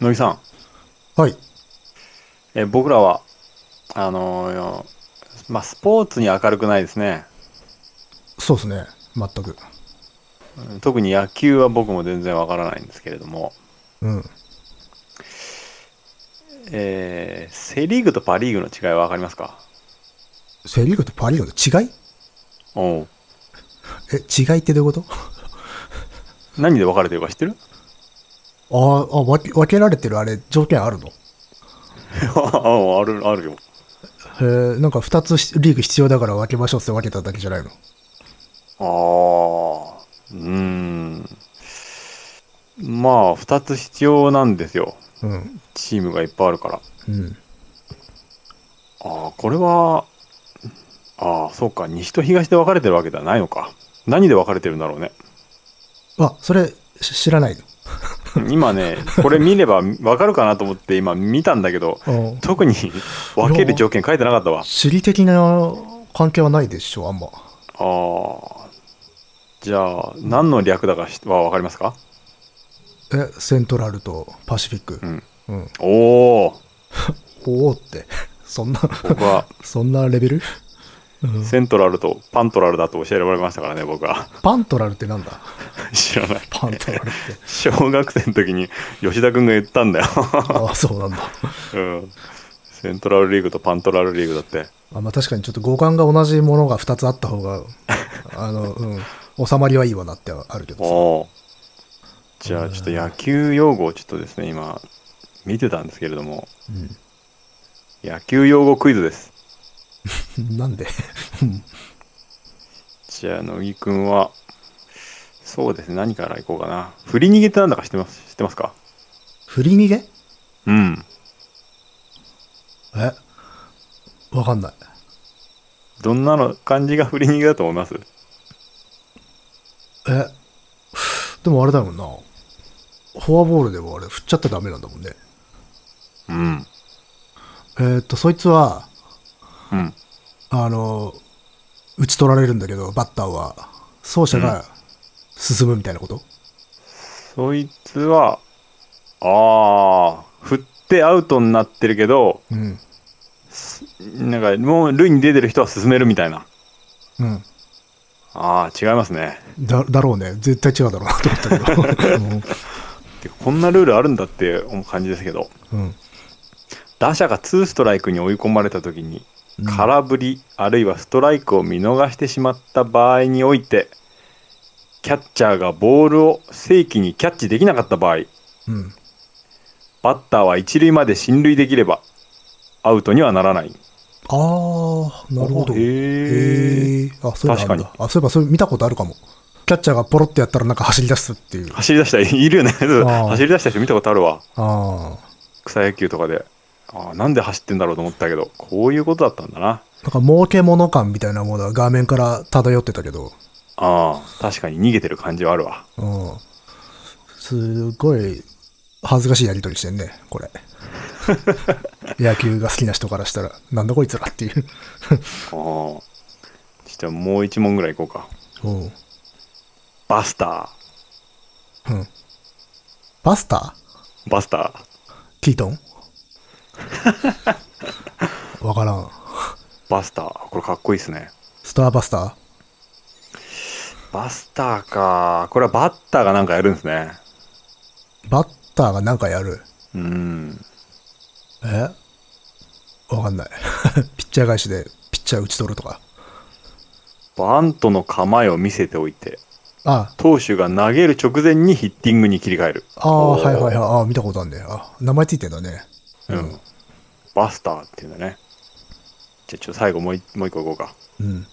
乃木さん、はい。え僕らは、あのーよまあ、スポーツに明るくないですね。そうですね。全く。うん特に野球は僕も全然わからないんですけれども、うん。えーセ・リーグとパ・リーグの違いはわかりますか？セリーグとパリーグの違い？おうえ、違いってどういうこと？何で分かれてるか知ってる？あーあ、分け、分けられてるあれ、条件あるの？あある、あるよ。へえ、なんか二つしリーグ必要だから分けましょうって分けただけじゃないの？ああ、うーん。まあ、二つ必要なんですよ。うん。チームがいっぱいあるから。うん。ああ、これは、ああ、そうか。西と東で分かれてるわけではないのか。何で分かれてるんだろうね。あ、それ、し知らない 今ね、これ見れば分かるかなと思って今見たんだけど、特に分ける条件書いてなかったわ。地理的な関係はないでしょ、あんま。ああ。じゃあ、何の略だかしは分かりますか？え、セントラルとパシフィックう。ん。うん。お お。おおって。そんな、そんなレベル？うんセントラルとパントラルだと教えられましたからね、僕は。パントラルってなんだ？知らない。パントラルって。小学生の時に吉田くんが言ったんだよ。ああ、そうなんだ。うん。セントラルリーグとパントラルリーグだって。あまあ確かにちょっと五感が同じものが2つあった方が、あの、うん、収まりはいいわなってあるけどさ。おお。じゃあ、ちょっと野球用語をちょっとですね、今、見てたんですけれども、野球用語クイズです。うん、なんで？じゃあ、乃木くんは、そうですね、何からいこうかな。振り逃げってなんだか知ってます？知ってますか？振り逃げ？うん。え？わかんない。どんなの感じが振り逃げだと思います？え？でもあれだもんな。フォアボールでもあれ振っちゃったらダメなんだもんね。うん。えーっと、そいつは、うん。あの、打ち取られるんだけど、バッターは、走者が進むみたいなこと、そいつは、ああ、振ってアウトになってるけど、うん、なんかもう塁に出てる人は進めるみたいな。うん。ああ、違いますね。だ、だろうね。絶対違うだろうなと思ったけど。こんなルールあるんだって思う感じですけど、うん。うん打者がツーストライクに追い込まれた時に、うん空振り、あるいはストライクを見逃してしまった場合において、キャッチャーがボールを正規にキャッチできなかった場合、うん。バッターは一塁まで進塁できれば、アウトにはならない。あー、なるほど。へーへーあ、そうい確かにあ、そういえばそれ見たことあるかも。キャッチャーがポロってやったらなんか走り出すっていう。走り出した人いるよね。ー走り出した人見たことあるわ。ああ。草野球とかで。ああ、なんで走ってんだろうと思ったけど、こういうことだったんだな。なんか儲け物感みたいなものは画面から漂ってたけど、ああ、確かに逃げてる感じはあるわ。うん。すごい恥ずかしいやりとりしてんね、これ。野球が好きな人からしたら、なんだこいつらっていう。ああ。じゃあもう一問ぐらい行こうか。うん。バスタうん。バスターー？バスター。キートン？わからん。バスター。これかっこいいですね。スターバスター？バスターか。これはバッターがなんかやるんですね。バッターがなんかやる？うん。え？わかんない。ピッチャー返しでピッチャー打ち取るとか。バントの構えを見せておいて、あ投手が投げる直前にヒッティングに切り替える。ああ、はいはいはい。ああ、見たことあるね。あ、名前ついてんだね。うん。バスターっていうんだね。じゃあちょっと最後もう一もう一個いこうか。うん。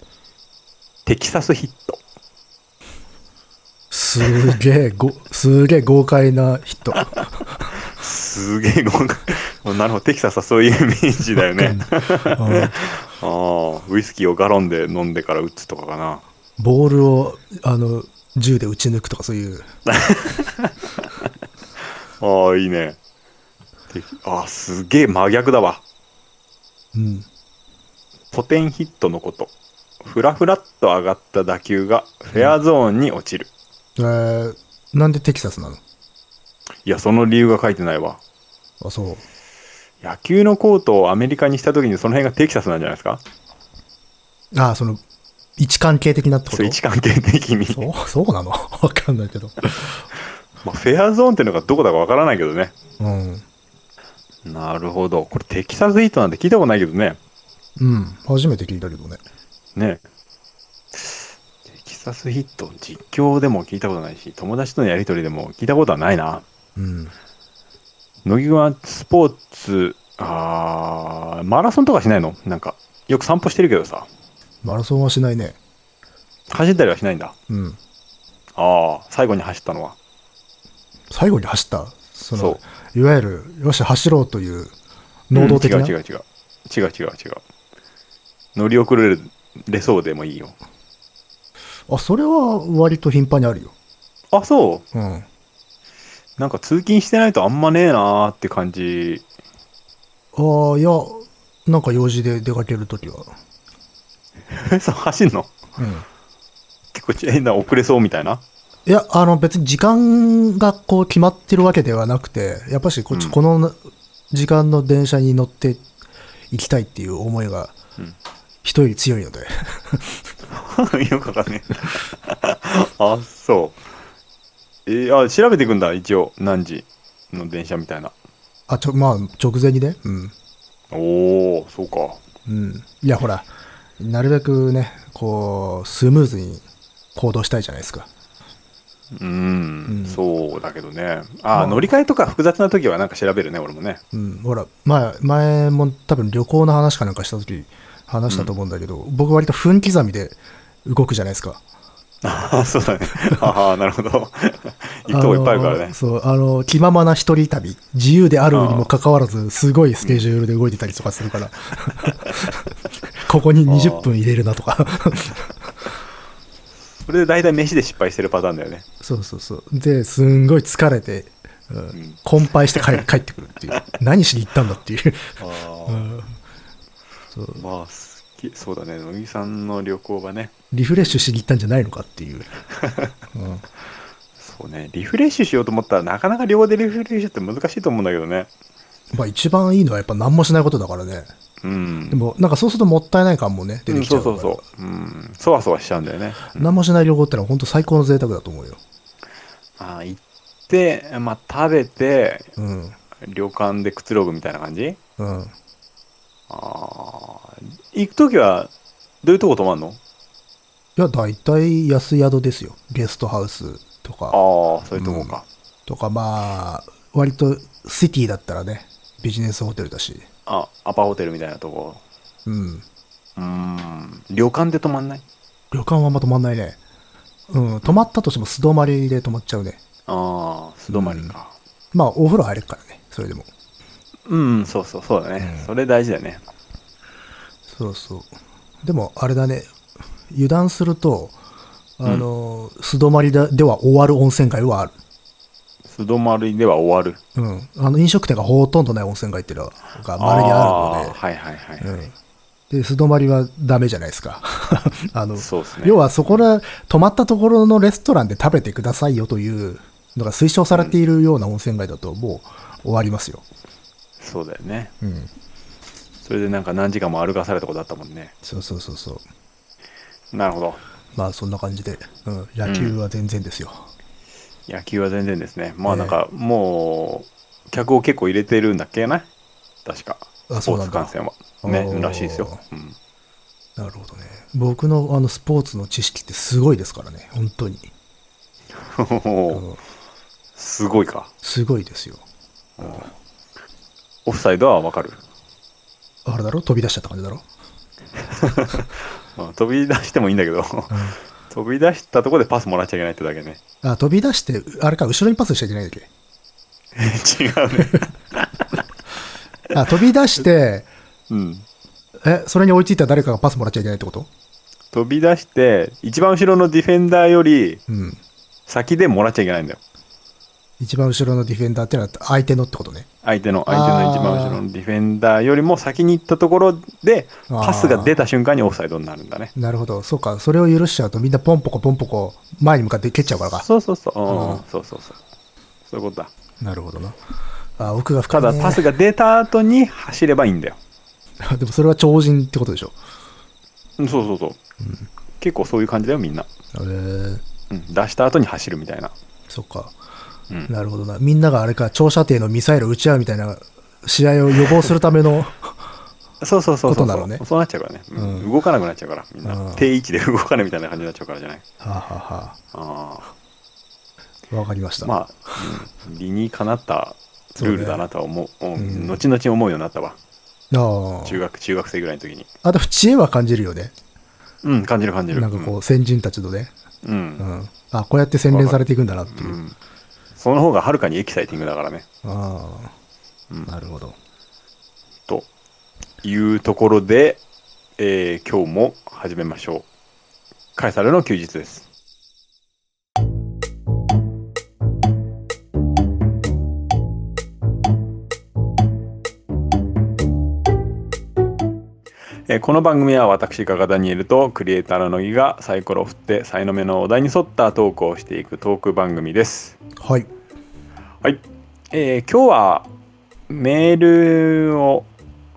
テキサスヒット。すげえ、ご、すげえ豪快なヒット。すげえ豪華。なるほど、テキサスはそういうイメージだよね。うんああ、ウイスキーをガロンで飲んでから打つとかかな。ボールを、あの、銃で撃ち抜くとかそういう。ああ、いいね。ああ、すげえ真逆だわ。うん。ポテンヒットのこと。フラフラっと上がった打球がフェアゾーンに落ちる。えー、なんでテキサスなの？いや、その理由が書いてないわ。あ、そう。野球のコートをアメリカにした時にその辺がテキサスなんじゃないですか？あ、その、位置関係的なってこと？そう位置関係的に。そうそうなの？わかんないけど。まあ、フェアゾーンっていうのがどこだかわからないけどね。うん。なるほど。これテキサスヒットなんて聞いたことないけどね。うん。初めて聞いたけどね。ねテキサスヒット、実況でも聞いたことないし、友達とのやりとりでも聞いたことはないな。うん。乃木君はスポーツ、あーマラソンとかしないの？なんか、よく散歩してるけどさ、マラソンはしないね。走ったりはしないんだ。うん。ああ、最後に走ったのは。最後に走った？その、そいわゆる、よし、走ろうという、能動的な？うん違う違う違う。違う違う違う。乗り遅れれそうでもいいよ。あ、それは割と頻繁にあるよ。あ、そう？うん。なんか通勤してないとあんまねえなーって感じ。ああ、いや、なんか用事で出かけるときは。え、そう、走んの？うん。結構な遅れそうみたいな？いや、あの別に時間がこう決まってるわけではなくて、やっぱしここの時間の電車に乗って行きたいっていう思いがうん人より強いので。よくわかんねえ。あ、そう。えーあ、調べていくんだ、一応。何時の電車みたいな。あ、ちょ、まあ直前にね。うん。おー、そうか。うん。いや、ほら、なるべくね、こう、スムーズに行動したいじゃないですか。うん、うんそうだけどね。まああー、乗り換えとか複雑な時はなんか調べるね、俺もね。うん。ほら、前、前も多分旅行の話かなんかした時話したと思うんだけど、僕割と分刻みで動くじゃないですか。ああ、そうだね。ああ、なるほど。行くとこいっぱいあるからね。そう、あの、気ままな一人旅、自由であるにもかかわらず、すごいスケジュールで動いてたりとかするから、ここに20分入れるなとか。それで大体飯で失敗してるパターンだよね。そうそうそう。で、すんごい疲れて、うんん困憊して帰 帰ってくるっていう。何しに行ったんだっていう。あうんそうまあ、すきそうだね。乃木さんの旅行はね。リフレッシュしに行ったんじゃないのかっていう。うんそうね。リフレッシュしようと思ったらなかなか両でリフレッシュって難しいと思うんだけどね。まあ一番いいのはやっぱ何もしないことだからね。うん。でもなんかそうするともったいない感もね、出うんてきちゃから。そううそうそう。うん。そわそわしちゃうんだよね。何もしない旅行ってのは本当最高の贅沢だと思うよ。ああ、行って、まあ食べて、うん。旅館でくつろぐみたいな感じ？うん。ああ。行くときは、どういうとこ泊まんの？いや、大体安宿ですよ。ゲストハウスとか。ああ、そういうとこか。とか、まあ、割とシティだったらね、ビジネスホテルだし。あ、アパホテルみたいなとこ。うん。うーん。旅館で泊まんない？旅館はあんま泊まんないね。うん。泊まったとしても素泊まりで泊まっちゃうね。ああ、素泊まりか。まあ、お風呂入れるからね。それでも。うん、そうそう、そうだね。うんそれ大事だよね。そうそう。でも、あれだね。油断すると、あの、素泊まりででは終わる温泉街はある。素泊まりでは終わる。うん。あの、飲食店がほとんどない温泉街っていうのがまれにあるので。ーはいはいはい。うんで、素泊まりはダメじゃないですか。あの、ね。要はそこで泊まったところのレストランで食べてくださいよというのが推奨されているような温泉街だともう終わりますよ。そうだよね。うん。それでなんか何時間も歩かされたことあったもんね。そうそうそうそう。なるほど。まあそんな感じで、うん、野球は全然ですよ。野球は全然ですね。まあええなんか、もう、客を結構入れてるんだっけな確か。スポーツ観戦は。ねらしいですよ。うん。なるほどね。僕のあのスポーツの知識ってすごいですからね。本当に。う んすごいか。すごいですよ。オフサイドはわかる？あれだろ？飛び出しちゃった感じだろ？まあ、飛び出してもいいんだけど、飛び出したところでパスもらっちゃいけないってだけね。あ、飛び出して、あれか、後ろにパスしちゃいけないんだっけ？違うね。あ、飛び出して、うん。え、それに追いついた誰かがパスもらっちゃいけないってこと？飛び出して、一番後ろのディフェンダーよりうん。先でもらっちゃいけないんだよ。一番後ろのディフェンダーってのは相手のってことね。相手の、相手の一番後ろのディフェンダーよりも先に行ったところで、パスが出た瞬間にオフサイドになるんだね。なるほど。そうか。それを許しちゃうとみんなポンポコポンポコ前に向かって蹴っちゃうからか。そうそうそう。うんうんそうそうそう。そういうことだ。なるほどな。あ、奥が深い、ね。ただパスが出た後に走ればいいんだよ。でもそれは超人ってことでしょ。うんそうそうそう。結構そういう感じだよ、みんな。えー、うん、出した後に走るみたいな。そっか。うん。なるほどな。みんながあれか、長射程のミサイルを撃ち合うみたいな試合を予防するための、そうそうそうそうことなのね。そうなっちゃうからね、うん。うん。動かなくなっちゃうからみんな、うん。定位置で動かないみたいな感じになっちゃうからじゃない？はあ、はあは。ああ、わかりました。あまあ、うん。理にかなったルールだなとは思う。うん。うん。後々思うようになったわ。あ中学中学生ぐらいの時に。あ。あと、知恵は感じるよね。うん感じる感じる。なんかこう、先人たちのね。うん、ううんん。あ、こうやって洗練されていくんだなっていう。う。んその方がはるかにエキサイティングだからね。あうん。あ、なるほど。というところで、えー今日も始めましょう。カエサルの休日です。えーこの番組は私ガガダニエルとクリエイターの乃木がサイコロを振って才の目のお題に沿ったトークをしていくトーク番組ですはい。はい、えー今日はメールを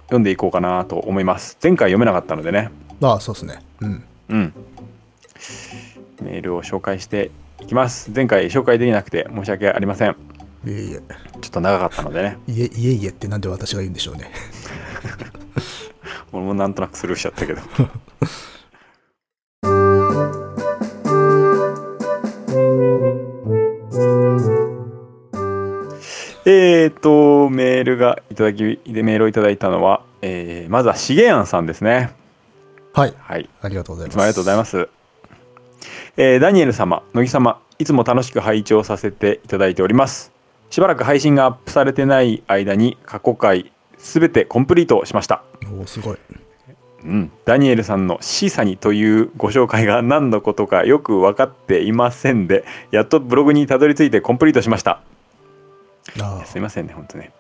読んでいこうかなと思います前回読めなかったのでねああ、そうですね。うん。うんメールを紹介していきます前回紹介できなくて申し訳ありませんいえいえ。ちょっと長かったのでねいえいえいえってなんで私が言うんでしょうね。俺もなんとなくスルーしちゃったけど えーとメールがいただきでメールをいただいたのは、えーまずはしげやんさんですねはい。はいありがとうございます。いつもありがとうございます。えーダニエル様、乃木様、いつも楽しく拝聴させていただいております。しばらく配信がアップされてない間に過去回すべてコンプリートしました。おお、すごい。うん、ダニエルさんの「シーサニ」というご紹介が何のことかよく分かっていませんでやっとブログにたどり着いてコンプリートしましたあすいませんね本当ね、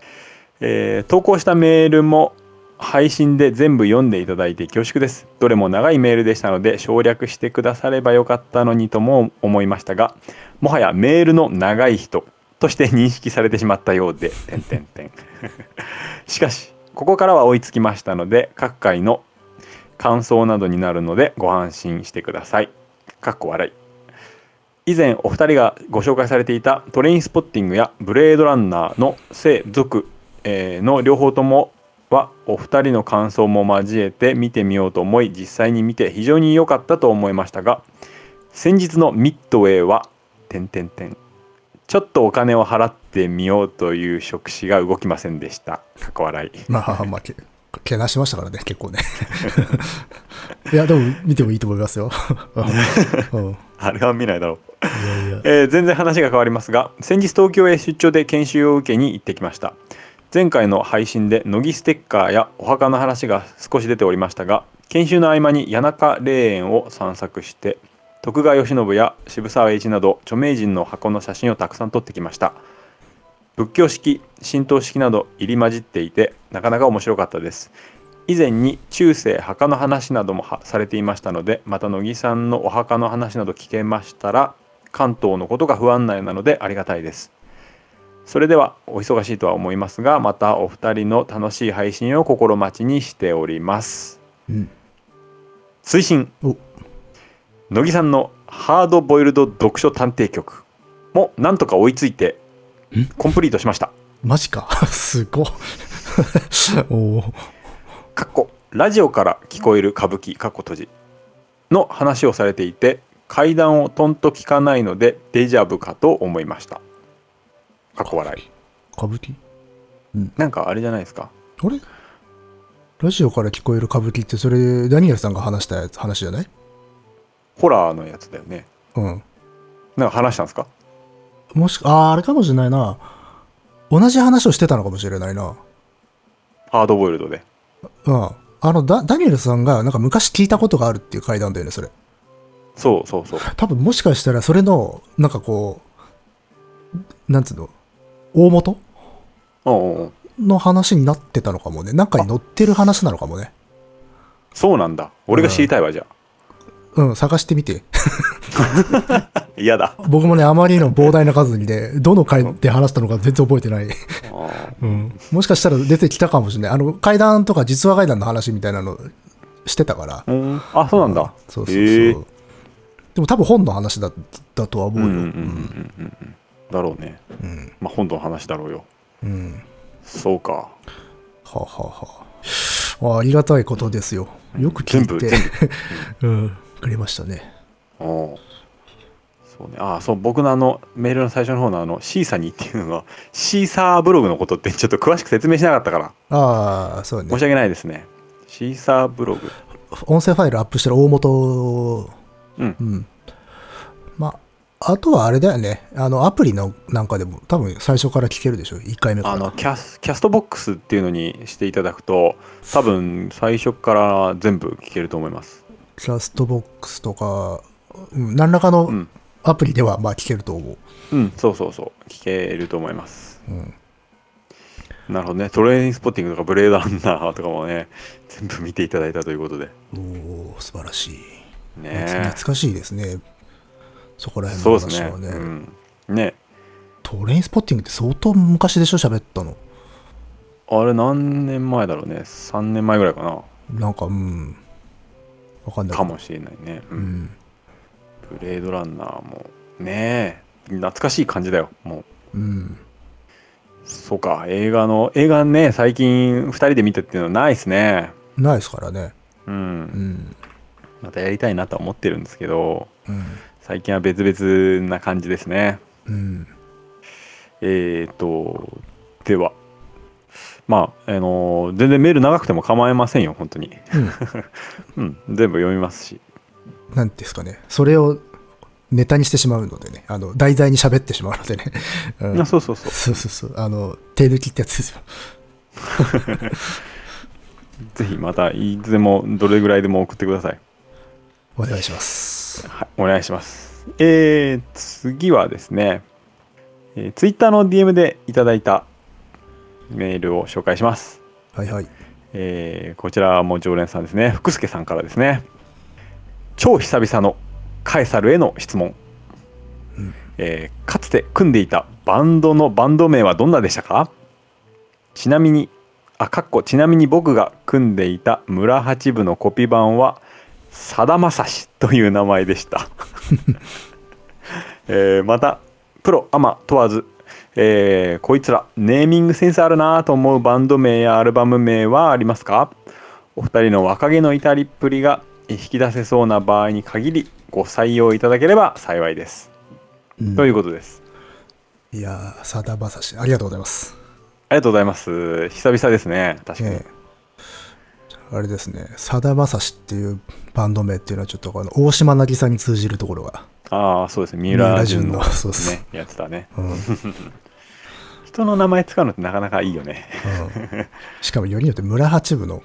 えー投稿したメールも配信で全部読んでいただいて恐縮です。どれも長いメールでしたので省略してくださればよかったのにとも思いましたがもはやメールの長い人として認識されてしまったようで しかしここからは追いつきましたので各回の感想などになるのでご安心してください。かっこ笑い。以前お二人がご紹介されていたトレインスポッティングやブレードランナーの生族、えの両方ともはお二人の感想も交えて見てみようと思い実際に見て非常に良かったと思いましたが先日のミッドウェーは点々点ちょっとお金を払ってみようという触手が動きませんでしたかっこ笑いまあ、まあ、け、けなしましたからね、結構ね。いや、でも、見てもいいと思いますよ。うん。う んあれは見ないだろう。えー全然話が変わりますが先日東京へ出張で研修を受けに行ってきました。前回の配信で乃木ステッカーやお墓の話が少し出ておりましたが研修の合間に谷中霊園を散策して徳川慶喜や渋沢栄一など著名人の箱の写真をたくさん撮ってきました。仏教式神道式など入り混じっていてなかなか面白かったです以前に中世墓の話などもはされていましたのでまた乃木さんのお墓の話など聞けましたら関東のことが不安内なのでありがたいですそれではお忙しいとは思いますがまたお二人の楽しい配信を心待ちにしておりますうん。推進お乃木さんのハードボイルド読書探偵局もなんとか追いついてん？コンプリートしましたマジか。すごい。おお。かっこラジオから聞こえる歌舞伎かっこ閉じの話をされていて階段をとんと聞かないのでデジャブかと思いました。かっこ笑い。歌舞伎なんかあれじゃないですか？あれ？ラジオから聞こえる歌舞伎って、それ、ダニエルさんが話したやつ話じゃない？ホラーのやつだよね。うん。なんか話したんですか？もし、ああ、あれかもしれないな。同じ話をしてたのかもしれないな。ハードボイルドでうん。あの、ダダニエルさんが、なんか昔聞いたことがあるっていう回談だよね、それ。そうそうそう多分もしかしたら、それの、なんかこう、なんつうの、大元？の話になってたのかもね。なんかに載ってる話なのかもね。そうなんだ俺が知りたいわじゃあうん、探してみて。嫌だ僕もね、あまりの膨大な数にね、どの回で話したのか全然覚えてない。あうん。もしかしたら出てきたかもしれない。あの、階段とか実話階段の話みたいなのしてたから。ーうんあそうなんだそうそうそう。でも多分本の話だだとは思うよ。うんうんうんうんだろうねうん。まあ本土の話だろうようん。そうかはあ、はあはあ、あありがたいことですよ。よく聞いて全部全、うん、くれましたね。そうねあそう僕のあのメールの最初の方のあのシーサニーっていうのがシーサーブログのことってちょっと詳しく説明しなかったからああ、そうね申し。訳ないですねシーサーブログ音声ファイルアップしてる大元、うんうん。まあ、あとはあれだよね。あの、アプリのなんかでも多分最初から聞けるでしょ？1回目から。あのキャスキャストボックスっていうのにしていただくと多分最初から全部聞けると思いますキャストボックスとか、うん、何らかのうんアプリではまあ聞けると思う。うんそうそうそう聞けると思いますうん。なるほどねトレーニングスポッティングとかブレードランナーとかもね全部見ていただいたということでおお素晴らしい。ね懐かしいですね。そこら辺のそうですね話はね。うん、ねトレインスポッティングって相当昔でしょ、喋ったの。あれ何年前だろうね3年前ぐらいかななんか、うん。わかんない。かもしれないね、ううんん。ブレードランナーもねえ懐かしい感じだよもううん。そうか映画の映画ね最近2人で見たっていうのはないですねないですからね。うん、うん。またやりたいなとは思ってるんですけどうん。最近は別々な感じですねうん。えーとではまああの全然メール長くても構いませんよ本当にうん。うん全部読みますしなんですかね。それをネタにしてしまうのでね。あの、題材に喋ってしまうのでね。うんあそうそうそうそうそうそう。あの、手抜きってやつですよ。ぜひまたいつでもどれぐらいでも送ってくださいお願いします。はい、お願いします。えー、次はですね、えー、Twitter の DM でいただいたメールを紹介します。はいはい。えーこちらも常連さんですね。福助さんからですね。超久々のカエサルへの質問。うんえーかつて組んでいたバンドのバンド名はどんなでしたか？ちなみに、あ、かっこちなみに僕が組んでいた村八部のコピー版は、さだまさしという名前でした。えーまた、プロ、アマ問わず、えーこいつらネーミングセンスあるなと思うバンド名やアルバム名はありますか？お二人の若気の至りっぷりが引き出せそうな場合に限りご採用いただければ幸いです。うんということです。いやー、さだまさし、ありがとうございます。ありがとうございます。久々ですね。確かに。ええあれですね、さだまさしっていうバンド名っていうのはちょっとあの大島渚に通じるところが。ああ、そうですね。三浦淳のね、やってたね。うん。う ん人の名前使うのってなかなかいいよね。しかもよりによって村八部の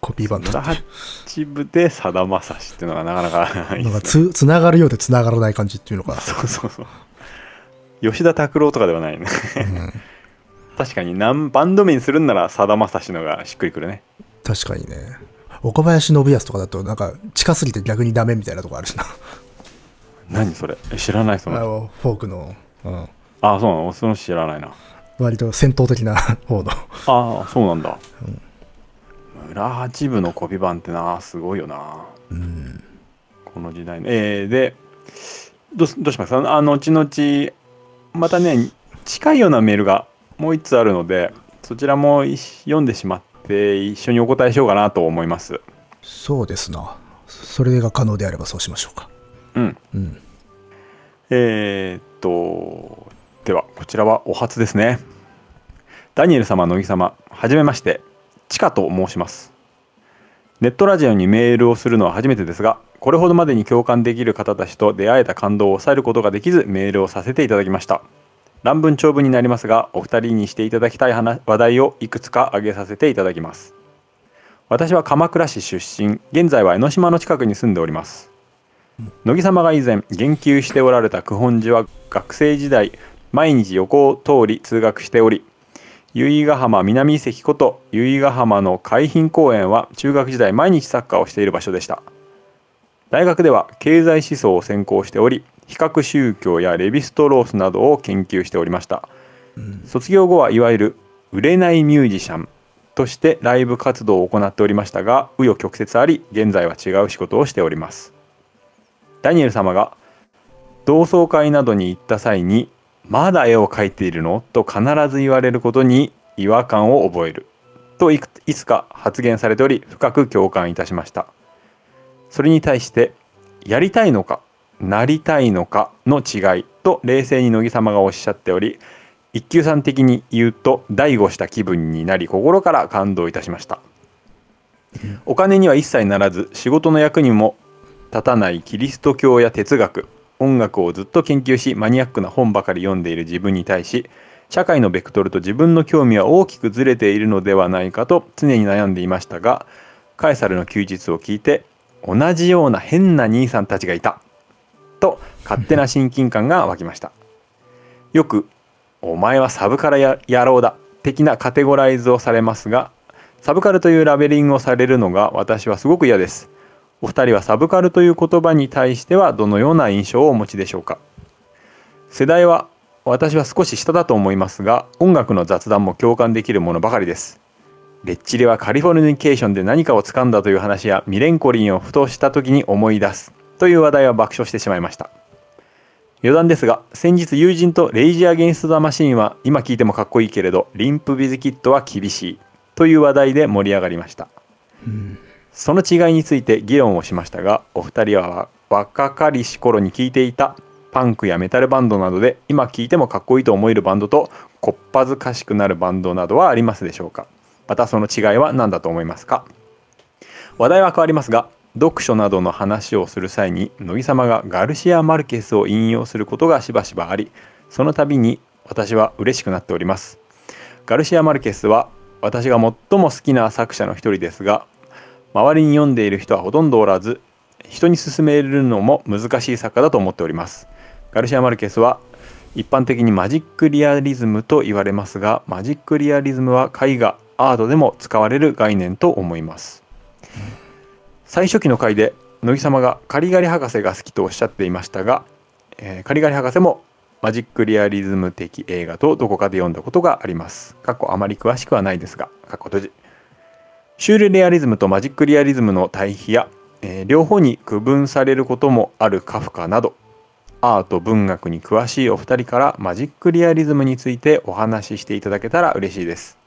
コピーバンド村八部でさだまさしっていうのがなかなかいいなんか。つつながるようでつながらない感じっていうのが。そうそうそう。吉田拓郎とかではないね。うん 確かにバンド名にするんならさだまさしのがしっくりくるね。確かにね。岡林信康とかだとなんか近すぎて逆にダメみたいなとこあるしな。何それ？え知らないその。フォークの、うん、ああ、そうなの？その知らないな。割と戦闘的な 方の。ああ、そうなんだ。村八部のコピ版ってな、すごいよな。うん。この時代の。えー、で、どどうしますか？あの、後々、またね、近いようなメールがもう一つあるので、そちらも一読んでしまって、一緒にお答えしようかなと思います。そうですな。それが可能であればそうしましょうか。うん。うん。えー、っと、では、こちらはお初ですね。ダニエル様、乃木様、はじめまして、チカと申します。ネットラジオにメールをするのは初めてですが、これほどまでに共感できる方たちと出会えた感動を抑えることができず、メールをさせていただきました。乱文長文になりますが、お二人にしていただきたい話話題をいくつか挙げさせていただきます。私は鎌倉市出身、現在は江ノ島の近くに住んでおります。乃木様が以前言及しておられた九本寺は学生時代毎日横を通り通学しており由比ヶ浜南遺跡こと由比ヶ浜の海浜公園は中学時代毎日サッカーをしている場所でした大学では経済思想を専攻しており比較宗教やレヴィストロースなどを研究しておりました。卒業後はいわゆる売れないミュージシャンとしてライブ活動を行っておりましたが紆余曲折あり現在は違う仕事をしております。ダニエル様が同窓会などに行った際に「まだ絵を描いているの?」と必ず言われることに違和感を覚える。といくいつか発言されており深く共感いたしました。それに対してやりたいのか？なりたいのかの違いと冷静に乃木様がおっしゃっており一休さん的に言うと醍醐した気分になり心から感動いたしました。お金には一切ならず仕事の役にも立たないキリスト教や哲学音楽をずっと研究しマニアックな本ばかり読んでいる自分に対し社会のベクトルと自分の興味は大きくずれているのではないかと常に悩んでいましたがカエサルの休日を聞いて同じような変な兄さんたちがいた。と勝手な親近感が湧きました。よく「お前はサブカルや野郎だ」的なカテゴライズをされますがサブカルというラベリングをされるのが私はすごく嫌です。お二人はサブカルという言葉に対してはどのような印象をお持ちでしょうか。世代は私は少し下だと思いますが音楽の雑談も共感できるものばかりです。レッチリはカリフォルニケーションで何かを掴んだという話やミレンコリンをふとした時に思い出す。という話題は爆笑してしまいました。余談ですが先日友人とレイジ・アゲンスト・ザ・マシンは今聞いてもかっこいいけれどリンプ・ビズ・キットは厳しいという話題で盛り上がりました、その違いについて議論をしましたがお二人は若かりし頃に聴いていたパンクやメタルバンドなどで今聴いてもかっこいいと思えるバンドとこっぱずかしくなるバンドなどはありますでしょうか。またその違いは何だと思いますか。話題は変わりますが読書などの話をする際に乃木様がガルシア・マルケスを引用することがしばしばありその度に私は嬉しくなっております。ガルシア・マルケスは私が最も好きな作者の一人ですが周りに読んでいる人はほとんどおらず人に勧めるのも難しい作家だと思っております。ガルシア・マルケスは一般的にマジックリアリズムと言われますがマジックリアリズムは絵画アートでも使われる概念と思います。最初期の回で乃木様がカリガリ博士が好きとおっしゃっていましたが、えーカリガリ博士もマジックリアリズム的映画とどこかで読んだことがあります。過去あまり詳しくはないですが、過去閉じ。シュールレアリズムとマジックリアリズムの対比や、えー両方に区分されることもあるカフカなど、アート文学に詳しいお二人からマジックリアリズムについてお話ししていただけたら嬉しいです。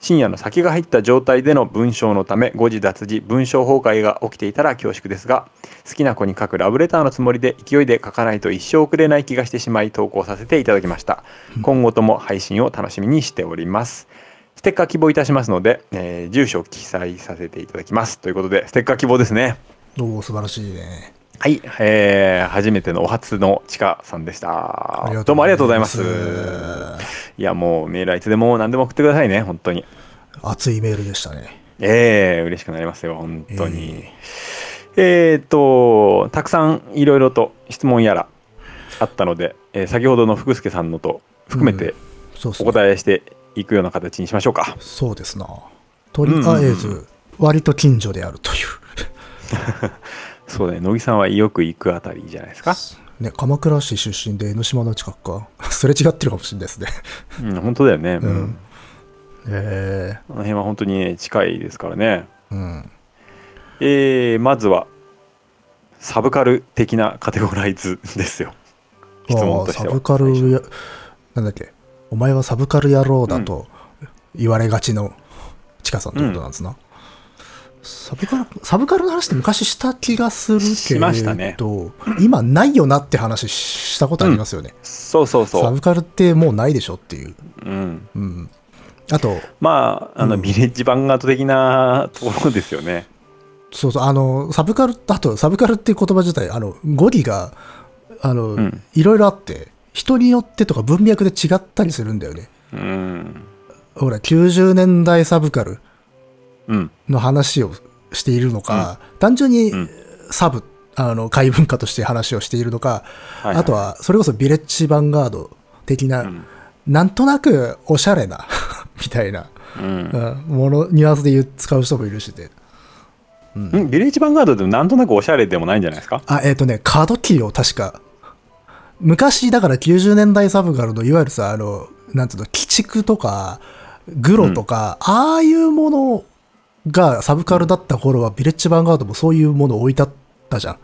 深夜の先が入った状態での文章のため誤字脱字文章崩壊が起きていたら恐縮ですが好きな子に書くラブレターのつもりで勢いで書かないと一生送れない気がしてしまい投稿させていただきました。今後とも配信を楽しみにしております。ステッカー希望いたしますので、えー住所を記載させていただきます。ということでステッカー希望ですね。おお素晴らしいねはい、えー初めてのお初のちかさんでした。どうもありがとうございます。いやもうメールはいつでも何でも送ってくださいね本当に。熱いメールでしたね。ええ嬉しくなりますよ本当に。えっ、とたくさんいろいろと質問やらあったので、えー先ほどの福助さんのと含めてうっすね。答えしていくような形にしましょうか、そうですな。とりあえず割と近所であるという そうね。乃木さんはよく行くあたりじゃないですか？ね、鎌倉市出身で江ノ島の近くか？すれ違ってるかもしれないですね。うん本当だよね、うん。うん。えあの辺は本当にね近いですからね。ー、うん。えーまずはサブカル的なカテゴライズですよ。質問としては。サブカルやなんだっけ？お前はサブカル野郎だと言われがちのチカさんってことなんですな、サブカルサブカルの話って昔した気がするけしど、ましたね。今ないよなって話したことありますよね、そうそうそう。サブカルってもうないでしょっていう、うん、うん、あと。まああの、うん。ビレッジヴァンガード的なところですよね。そうそう。あのサブカルあとサブカルっていう言葉自体あの語義があの、うん。いろいろあって人によってとか文脈で違ったりするんだよね。うん。ほら90年代サブカル。うんの話をしているのか、単純にうん。サブ、あの、怪文化として話をしているのか、はいはい。あとは、それこそビレッジヴァンガード的な、うん。なんとなくおしゃれな、みたいな、うん。うんもの、ニュアンスで言う使う人もいるしで。うん。ビレッジヴァンガードでもなんとなくおしゃれでもないんじゃないですか？あ、えっ、とね、過渡期を確か。昔だから90年代サブカルのいわゆるさあのなんつうの鬼畜とかグロとか、ああいうものがサブカルだった頃はビレッジヴァンガードもそういうものを置いてあったじゃん。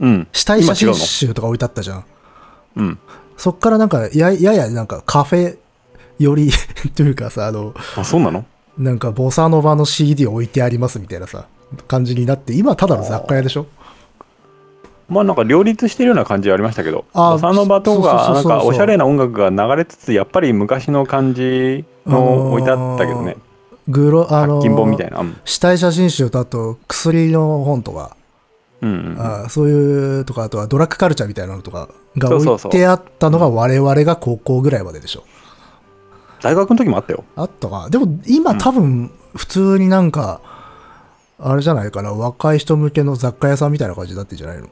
うん。死体写真集とか置いてあったじゃん。うん。そっからなんかやややなんかカフェより というかさあのあ、そうなの？なんかボサノバの CD 置いてありますみたいなさ感じになって今ただの雑貨屋でしょ？まあなんか両立してるような感じはありましたけど、あボサノバとか、なんかおしゃれな音楽が流れつつ、やっぱり昔の感じの置いてあったけどね。グロあの本みたいな。うん。死体写真集とあと薬の本とか、うんうんうん。あそういうとかあとはドラッグカルチャーみたいなのとかが置いてあったのが我々が高校ぐらいまででしょ大学の時もあったよ。あったかなでも今多分普通になんか、あれじゃないかな若い人向けの雑貨屋さんみたいな感じになってんじゃないの？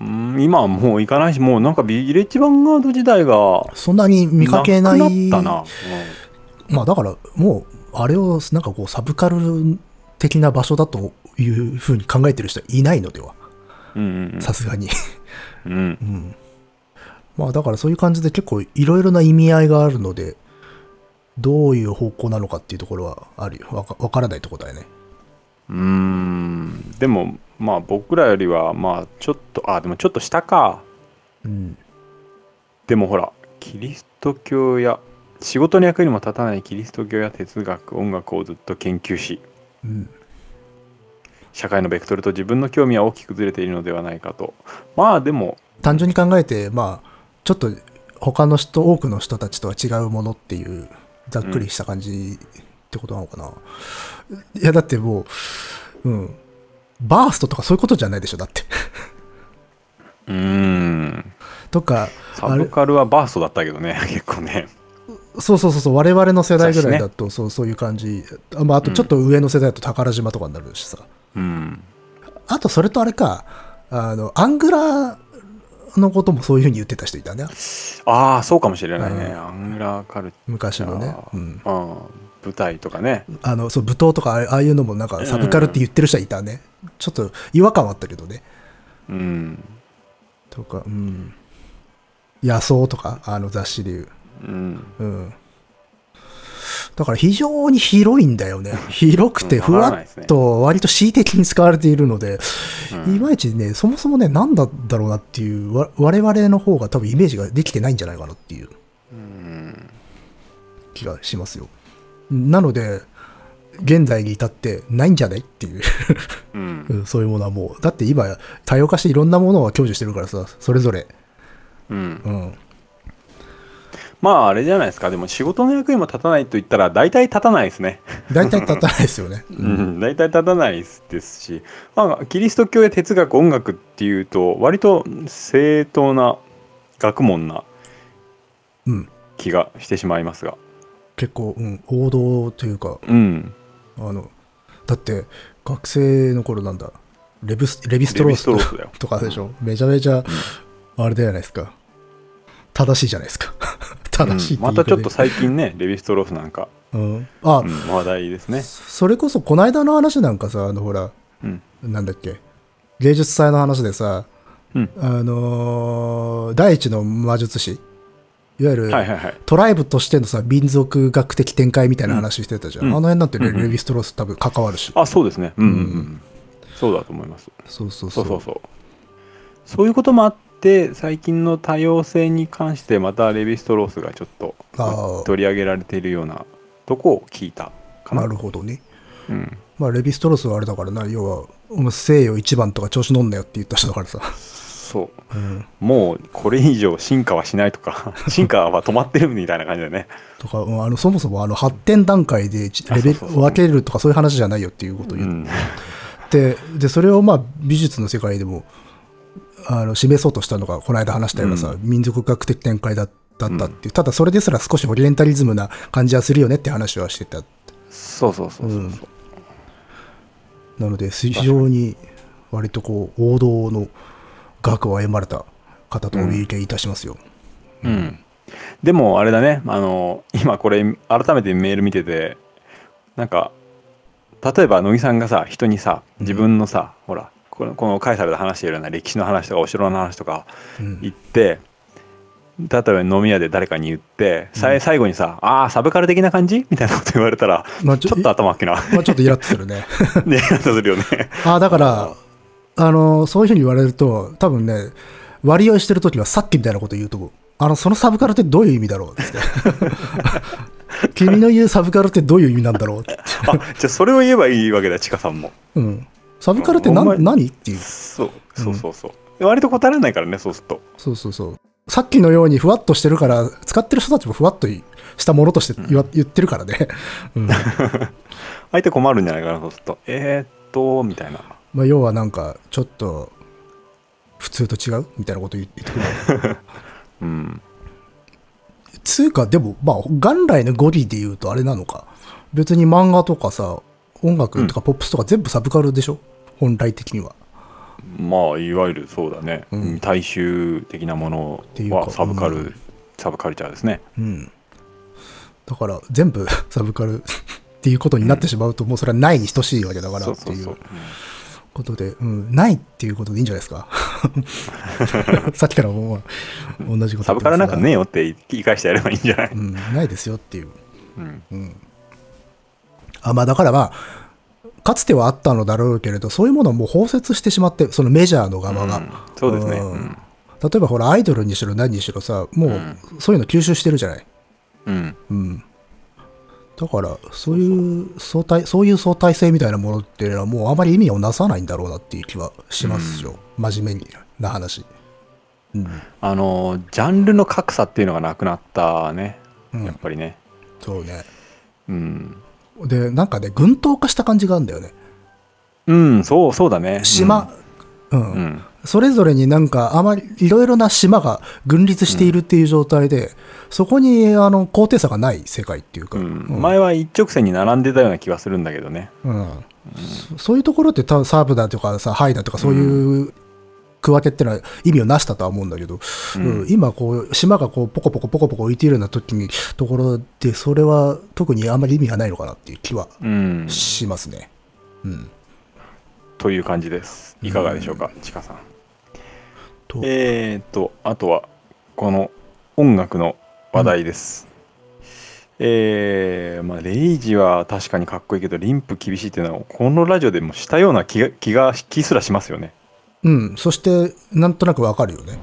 うん、今はもう行かないし、もうなんかビレッジヴァンガード時代がそんなに見かけないなくなったな。まあだからもうあれをなんかこうサブカル的な場所だというふうに考えてる人はいないのではさすがに うん。うんまあだからそういう感じで結構いろいろな意味合いがあるのでどういう方向なのかっていうところはあるよわかわからないところだよねうーん。でも、まあ僕らよりは、まあちょっと、あ、でもちょっと下か。うんでもほら、キリスト教や、仕事の役にも立たないキリスト教や哲学、音楽をずっと研究し、うん社会のベクトルと自分の興味は大きくずれているのではないかと。まあでも、単純に考えてまあちょっと他の人多くの人たちとは違うものっていうざっくりした感じってことなのかな、いやだってもううんバーストとかそういうことじゃないでしょだってうーん。とかサブカルはバーストだったけどね、結構ね。そうそうそうそう我々の世代ぐらいだと、そうそういう感じ。あ,、まあ、あとちょっと上の世代だと宝島とかになるしさ、うん。あとそれとあれかあのアングラのこともそういうふうに言ってた人いたね。ああ、そうかもしれないね。うん。アングラーカルチ昔のね。うん、舞台とかね。あのそう舞踏とかあああいうのもなんかサブカルって言ってる人はいたね、ちょっと違和感はあったけどね。うん。とかうん。野草とかあの雑誌でいううん。うんだから非常に広いんだよね。広くてうんふわっと割と恣意的に使われているので、うんいまいちね、そもそもね、なんだだろうなっていう、わ我々の方が多分イメージができてないんじゃないかなっていううん。気がしますよ。なので、現在に至ってないんじゃないっていう、うん。うんそういうものはもう、だって今、多様化していろんなものを享受してるからさ、それぞれ。うんう。ん。まあ、あれじゃないですか。でも、仕事の役にも立たないと言ったら、大体立たないですね。大体立たないですよね。うん。大体立たないですし、まあ、キリスト教や哲学、音楽っていうと、割と正当な学問なうん。気がしてしまいますが。結構、うん、王道というか、うん。あの、だって、学生の頃なんだ、レブスレビストロースース。とかでしょ、めちゃめちゃ、あれじゃないですか。正しいじゃないですか。正しいうんまたちょっとさ、最近ね、レビストロースなんか、うん、あ、うん、話題ですね。それこそこの間の話なんかさ、あのほら、うん。なんだっけ、芸術祭の話でさ、うん。あのー第一の魔術師、いわゆる、はいはいはい。トライブとしてのさ、民族学的展開みたいな話してたじゃん。うんあの辺なんてね、うんうんレヴィストロース多分関わるし。あ、そうですね。うんうんう。うんそうだと思います。そうそうそうう。そそうそう。そういうこともあって、最近の多様性に関して、またレヴィストロースがちょっと取り上げられているようなとこを聞いたかな。なるほどね。うん。まあ、レヴィストロースはあれだからな、要は、西洋一番とか調子乗んなよって言った人だからさ。そう。うん。もうこれ以上進化はしないとか、進化は止まってるみたいな感じだね。とか、うんあのそもそもあの発展段階でちレベル分けるとかそういう話じゃないよっていうことを言っうん。て、で、それをまあ美術の世界でもあの示そうとしたのが、この間話したようなさ、う民族学的展開だだったっていう、ただそれですら少しオリエンタリズムな感じはするよねって話はしてた。そうそうそうそうそう。なので、非常に割とこう、王道の学を歩まれた方とお見受けいたしますよ。うん、でもあれだねあの今これ改めてメール見ててなんか例えば乃木さんがさ人にさ自分のさ、ほらこのこのカエサルで話しているような歴史の話とかお城の話とかうん言って例えば飲み屋で誰かに言って、さうん最後にさ「ああサブカル的な感じ?」みたいなこと言われたらまあちょっと頭きなまあちょっとイラッとするね。ねなんとするよね ああ、だから、あの、そういうふうに言われると、多分ね、割合してるときはさっきみたいなこと言うと思う。あの、そのサブカルってどういう意味だろう？って。君の言うサブカルってどういう意味なんだろう？あじゃあそれを言えばいいわけだちかさんもうん。サブカルって何何っていう。そうそうそうそう、割と答えられないからねそうするとそうそうそう。さっきのようにふわっとしてるから、使ってる人たちもふわっとしたものとして言わ言ってるからね。うん。相手困るんじゃないかなそうするとえー、っとみたいなまあ、要はなんか、ちょっと、普通と違うみたいなこと言ってくる。うんつうか、でも、まあ、元来の語義で言うとあれなのか。別に漫画とかさ、音楽とかポップスとか全部サブカルでしょ？本来的には。まあいわゆるそうだね、うん大衆的なものていうかはサブカル、うんサブカルチャーですねうん。だから、全部 サブカル っていうことになってしまうと、もうそれはないに等しいわけだからっていそうことで、うん、ないっていうことでいいんじゃないですか？さっきからもう同じことサブカルなんかねえよ。よって言い返してやればいいんじゃない、うん、ないですよっていう。うんうん。あ、まあだからまあ、かつてはあったのだろうけれど、そういうものをもう包摂してしまって、そのメジャーの側が。うんそうですね、うんうん例えばほら、アイドルにしろ何にしろさ、もうそういうの吸収してるじゃない？うんうん。だから、そういう相対、そういう相対性みたいなものっていうのはもうあまり意味をなさないんだろうなっていう気はしますよ。真面目にな話。うん。あのジャンルの格差っていうのがなくなったねうんやっぱりねそうね。うんで、なんかね、群島化した感じがあるんだよね。うんそうそうだね。島、うん、うん、うん。それぞれになんかあまりいろいろな島が群立しているっていう状態で、そこにあの高低差がない世界っていうか、うん。うん。前は一直線に並んでたような気がするんだけどね。うん。そそういうところってたサーブだとかさハイだとかそういう区分けってのは意味をなしたとは思うんだけど、うん。うん今こう島がこうポコポコポコポコ浮いているような時にところでそれは特にあまり意味がないのかなっていう気はうん。しますね。うん、という感じです。いかがでしょうか、ちかさん。と。えー、っとあとはこの音楽の話題です、えーまあレイジは確かにかっこいいけどリンプ厳しいっていうのはこのラジオでもしたような気が気が気すらしますよねうん、そしてなんとなくわかるよね。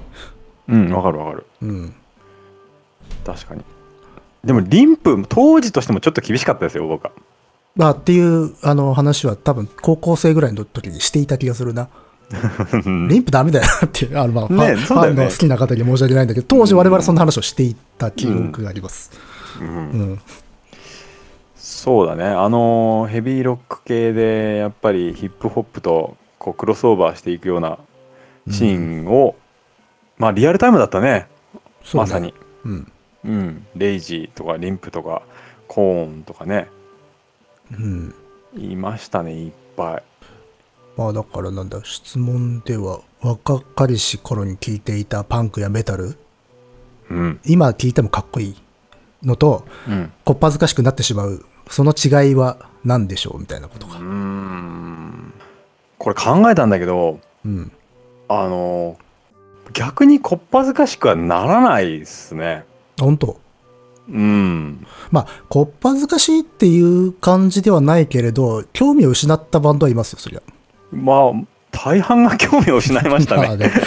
うんわかるわかるうん確かにでもリンプ当時としてもちょっと厳しかったですよ僕はまあ、っていうあの話は多分高校生ぐらいの時にしていた気がするな。リンプダメだよなっていう、あのまあファンねファンの好きな方に申し訳ないんだけど、当時我々そんな話をしていた記憶があります。うんうん。そうだねあのヘビーロック系でやっぱりヒップホップとこうクロスオーバーしていくようなシーンを、まあリアルタイムだったね。ね。まさに。うん。うん。レイジーとかリンプとかコーンとかね。うん。いましたねいっぱい。まあだからなんだ、質問では、若かりし頃に聴いていたパンクやメタル、うん。今聴いてもかっこいい。のと、うん。こっぱずかしくなってしまう、その違いは何でしょう？みたいなことうか。んこれ考えたんだけどうん。あの逆にこっぱずかしくはならないですね本当？うんまあ、こっぱずかしいっていう感じではないけれど、興味を失ったバンドはいますよ、そりゃ。まあ大半が興味を失いましたね まあね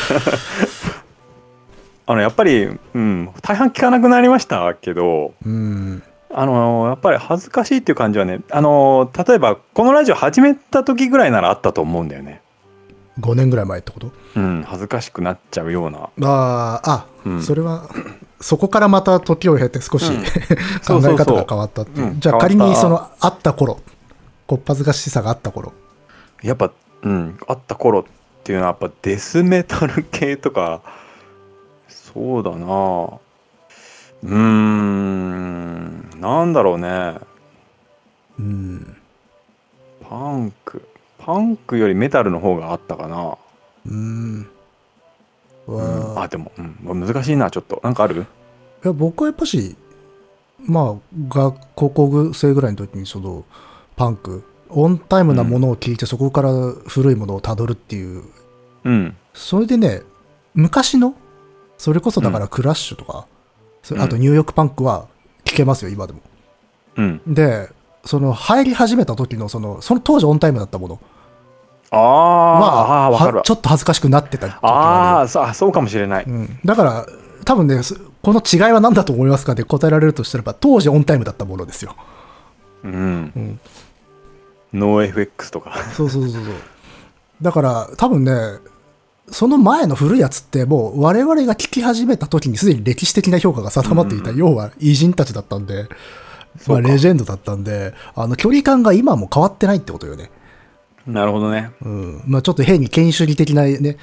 あのやっぱり、うん、大半聞かなくなりましたけどうん。あのやっぱり恥ずかしいっていう感じはねあの例えばこのラジオ始めた時ぐらいならあったと思うんだよね。5年ぐらい前ってこと？うん恥ずかしくなっちゃうような。ああ、あ、うん。それは、そこからまた時を経て少し、うん。考え方が変わったっていう。うん。じゃあ仮にその、あった頃、こっぱずかしさがあった頃。やっぱうんあった頃っていうのはやっぱデスメタル系とかそうだなうーん。なんだろうね。うん。パンク。パンクよりメタルの方があったかな、うん。うん、わあ。でも、うん、難しいなちょっと。なんかある？いや僕はやっぱし、まあ、学高校生ぐらいの時にその、パンク、オンタイムなものを聞いて、そこから古いものをたどるっていう、うん。それでね、昔のそれこそだからクラッシュとか、それうんあとニューヨークパンクは聞けますよ、今でも。うん。で、その入り始めた時の、その、その当時オンタイムだったものあは、あ、あーわかるち。ょっと恥ずかしくなってた時あがああ、そうかもしれないる。。うん。だから、多分ね、そこの違いは何だと思いますかって答えられるとしたらば、当時オンタイムだったものですよ。うんう。ん。ノー FX とか。そうそうそうそう。だから、多分ね、その前の古いやつってもう我々が聞き始めた時にすでに歴史的な評価が定まっていた、要は偉人たちだったんで、まあレジェンドだったんで、あの距離感が今も変わってないってことよね。なるほどね。うん。まあちょっと変に権威主義的なね、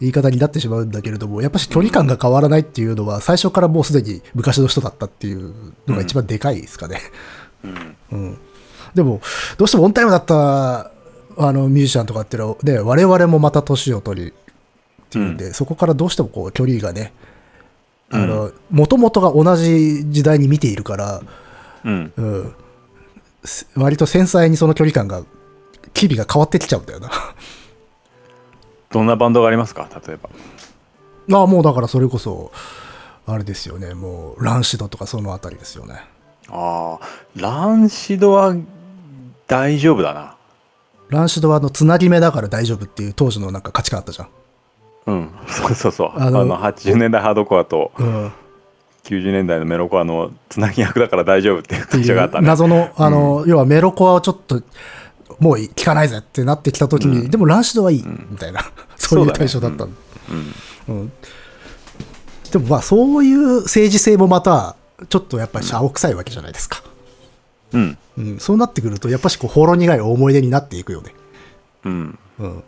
言い方になってしまうんだけれども、やっぱし距離感が変わらないっていうのは、最初からもうすでに昔の人だったっていうのが一番でかいですかね。うん。うん。でも、どうしてもオンタイムだった、あの、ミュージシャンとかっていうのは、ね、我々もまた年を取り、っていうんで、そこからどうしてもこう、距離がね、あの、もともとが同じ時代に見ているから、うん。うん。す割と繊細にその距離感が、機微が変わってきちゃうんだよな。どんなバンドがありますか？例えば。ああ、もうだからそれこそ、あれですよね、もう、ランシドとかそのあたりですよね。ああ、ランシドは大丈夫だな。ランシドはあの、つなぎ目だから大丈夫っていう当時のなんか価値観あったじゃん。うん。そうそうそう。あのあの、80年代ハードコアとうん。っ90年代のメロコアのつなぎ役だから大丈夫っていうがあったね。謎の、あの、要はメロコアをちょっと、もう聞かないぜってなってきた時に、でもランシドはいい、みたいな、そういう対象だったん。うん。でもまあ、そういう政治性もまた、ちょっとやっぱりシャオ臭いわけじゃないですか。うん。うん。そうなってくると、やっぱしこう、ほろ苦い思い出になっていくよね。うん。うん。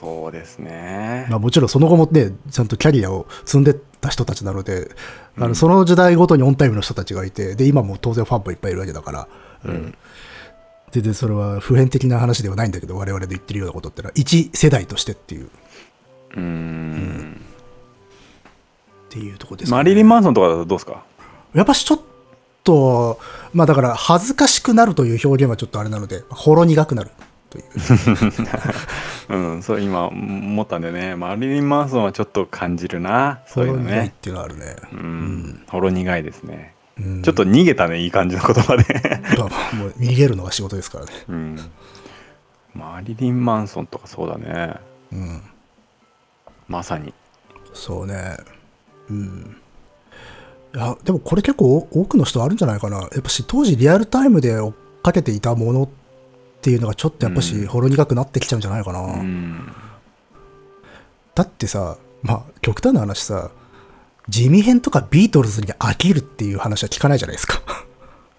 そうですね。まあ、もちろんその後もね、ちゃんとキャリアを積んでった人たちなので、あのその時代ごとにオンタイムの人たちがいて、で、今も当然ファンもいっぱいいるわけだから、うん。全然それは普遍的な話ではないんだけど、我々で言ってるようなことってのは、一世代としてっていう、うーん。っていうところですかね、マリリン・マンソンとかだとどうですか？やっぱしちょっと、まあだから、恥ずかしくなるという表現はちょっとあれなので、ほろ苦くなるという。うん、そう今思ったんだよね。マリリン・マンソンはちょっと感じるな。ほそういうのね。ろ苦いっていうのはあるね。うん。ほろ苦いですね。うんちょっと逃げたね、いい感じの言葉で。もう逃げるのが仕事ですからね。うん。マリリン・マンソンとかそうだね。うん。まさに。そうね。うん。いや、でもこれ結構多くの人あるんじゃないかな。やっぱし当時リアルタイムで追っかけていたものっていうのがちょっとやっぱしほろ苦くなってきちゃうんじゃないかな。うん。だってさ、まあ極端な話さ、地味編とかビートルズに飽きるっていう話は聞かないじゃないですか。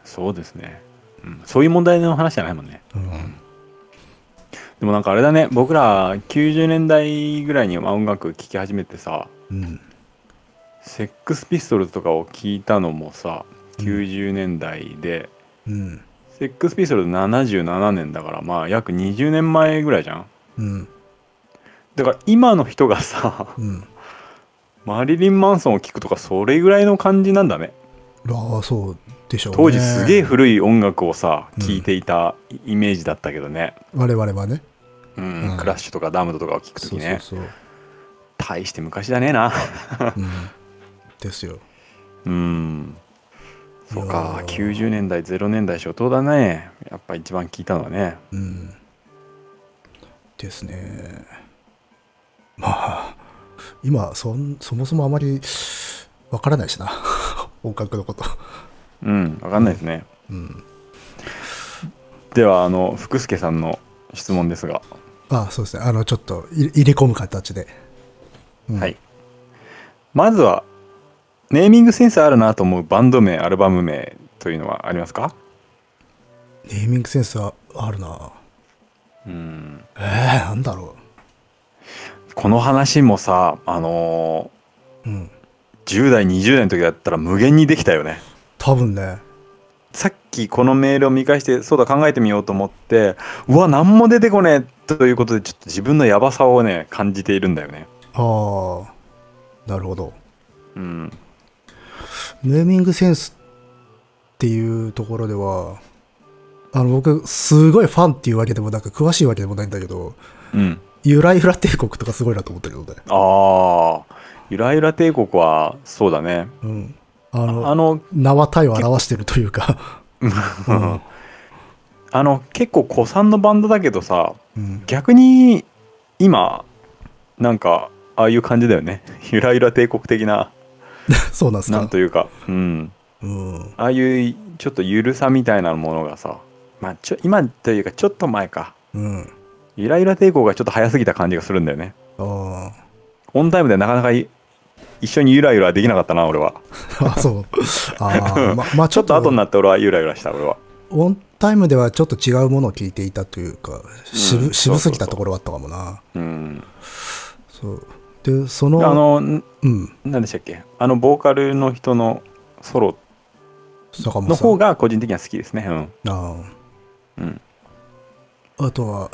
そうですね。うん、そういう問題の話じゃないもんね。うん。でもなんかあれだね、僕ら90年代ぐらいにまあ音楽聴き始めてさ、うん。セックスピストルズとかを聞いたのもさ、90年代で、うん。セックスピストルズ77年だからまあ約20年前ぐらいじゃん。うん。だから今の人がさ、うん。マリリン・マンソンを聴くとかそれぐらいの感じなんだね。ああ、そうでしょうね。当時すげえ古い音楽をさ、うん聴いていたイメージだったけどね。我々はね。うんうんクラッシュとかダムドとかを聴くときね。そうそう大して昔だねえな。ですよ。うん。そうか、いやー90年代、0年代初頭だね。やっぱ一番聞いたのはね。うん。ですね。まあ、今そん、そもそもあまりわからないしな。音楽のこと。うん、わかんないですね。うん。では、あの、福助さんの質問ですが、あそうですね。あの、ちょっと入入れ込む形で。うんはい。まずは、ネーミングセンスあるなと思うバンド名、アルバム名というのはありますか？ネーミングセンスはあるな。うん。えー、なんだろこの話もさ、あのう。うん。ー10代、20代の時だったら無限にできたよね。多分ね。さっきこのメールを見返してそうだ考えてみようと思ってうわ何も出てこねえということでちょっと自分のヤバさをね感じているんだよねああ、なるほど。うんネーミングセンスっていうところでは、あの、僕、すごいファンっていうわけでもなく、詳しいわけでもないんだけど、うん。ユライフラ帝国とかすごいなと思ったけどね。ああゆらゆら帝国はそうだね。うん。あの、あの名は体を表してるというか、うん。あの結構古参のバンドだけどさうん。逆に今なんかああいう感じだよね。ゆらゆら帝国的な そうなんですか？なんと。いうかうんうん。ああいうちょっとゆるさみたいなものがさまあちょ今というかちょっと前かうん。ゆらゆら帝国がちょっと早すぎた感じがするんだよねあオンタイムでなかなかい一緒にゆらゆらできなかったな俺はあ。あ、そう。ああ、ま、まあちょっと後になって俺はゆらゆらした俺はオンタイムではちょっと違うものを聞いていたというか、渋,、うん渋すぎたところはあったかもな。うんそう。で、そあの、のんうん、何でしたっけ？あのボーカルの人のソロ。の方が個人的には好きですね。うん。あうん。あ。あとは、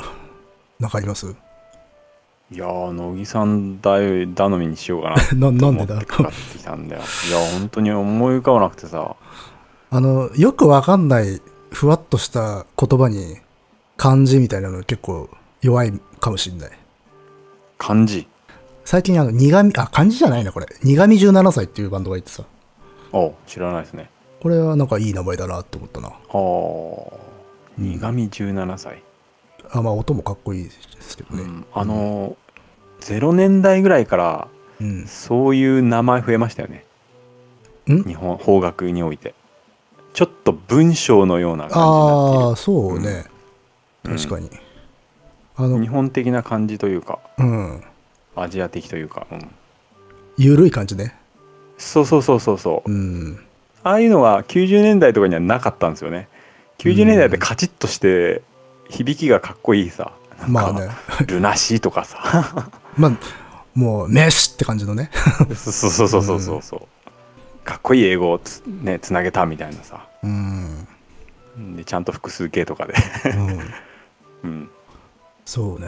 なんかあります？いやー乃木さん頼みにしようかな。な、なんでだ？かかってきたんだよ。いや本当に思い浮かばなくてさ。あの、よくわかんない、ふわっとした言葉に、漢字みたいなの結構弱いかもしんない。漢字最近あの、苦味、あ、漢字じゃないな、これ。苦味17歳っていうバンドがいてさ。お知らないですねこれはなんかいい名前だなって思ったな。ああ苦味17歳、あ、まあ音もかっこいいですけどね。うんあのー、0年代ぐらいからうん。そういう名前増えましたよねん？日本邦楽においてちょっと文章のような感じになああ、そうね。うん確かに。あの日、本的な感じというかうん。アジア的というか、うん、ゆるい感じね。そうそうそうそうそううん。ああいうのが90年代とかにはなかったんですよね90年代ってカチッとして響きがかっこいいさなんかまあね。ルナシーとかさ まあ、もう、飯って感じのね。そうそうそうそうそうそうかっこいい英語をつ,、ね、つなげたみたいなさうん。でちゃんと複数形とかで、うん。うん、そうね。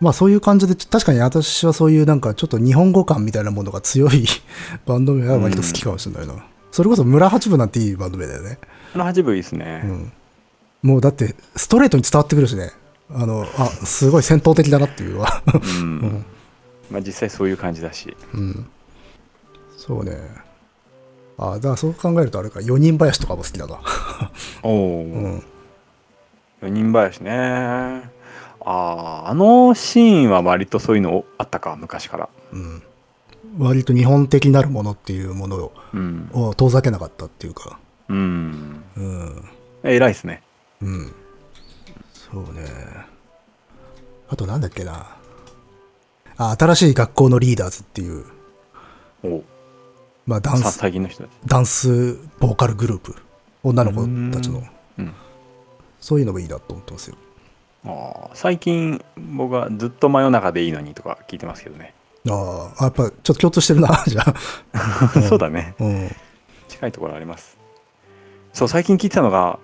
まあそういう感じで、確かに私はそういうなんかちょっと日本語感みたいなものが強い バンド名は割と好きかもしれないな。それこそ村八分なんていいバンド名だよね。あの8部いいですね、うん。もうだってストレートに伝わってくるしね。あの、あ、すごい戦闘的だなっていうのは。うんまあ、実際そういう感じだしうん。そうね。あ、だからそう考えるとあれか、四人林とかも好きだな。おお、うん。四人林ねあああのシーンは割とそういうのあったか昔からうん。割と日本的なるものっていうものをうんを遠ざけなかったっていうか。うんうん。偉いですねうん。そうね。あとなんだっけな。あ、新しい学校のリーダーズっていう、おまあダンさス、最近の人ダンスボーカルグループ。女の子たちの。うんそういうのもいいなと思ってますよ。ああ最近僕はずっと真夜中でいいのにとか聞いてますけどねああ、やっぱちょっと共通してるな、じゃあ。う んそうだねうん。近いところありますそう最近聞いてたのが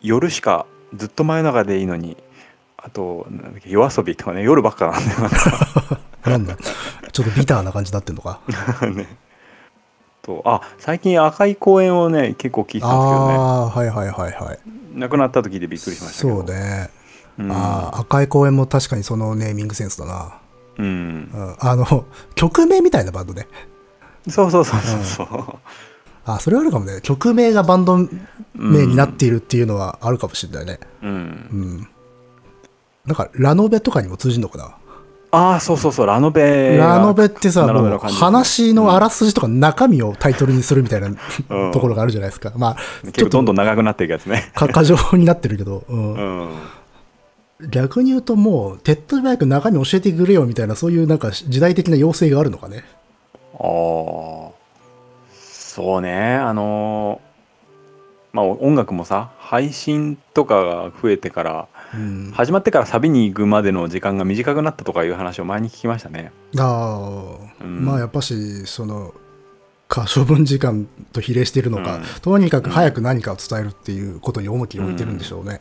夜しかずっと真夜中でいいのにあとなんだっけ夜遊びとかね夜ばっかなんだよ なんだ。ちょっとビターな感じになってんのか。ねとあ最近赤い公園をね結構聞いてたんですけどねああ、はいはいはいはい。亡くなった時でびっくりしましたけどそうね。うんああ、赤い公園も確かにそのネーミングセンスだな。うんうん。あの、曲名みたいなバンドね。そうそうそうそうそうあ、それはあるかもね。曲名がバンド名になっているっていうのはあるかもしれないね。うんうん。なんか、ラノベとかにも通じるのかな。ああそうそうそうラノベがラノベってさ、もう話のあらすじとか中身をタイトルにするみたいなうんところがあるじゃないですか。まあ、結構どんちょっとどん長くなっていくやつねか過剰になってるけど、うんうん逆に言うともう、手っ取り早く中身教えてくれよみたいな、そういうなんか時代的な要請があるのかね。ああそうね。あのまあ音楽もさ配信とかが増えてからうん、始まってからサビに行くまでの時間が短くなったとかいう話を前に聞きましたね。ああ、うん。まあやっぱし、その、可処分時間と比例しているのか、うん。とにかく早く何かを伝えるっていうことに重きを置いてるんでしょうね。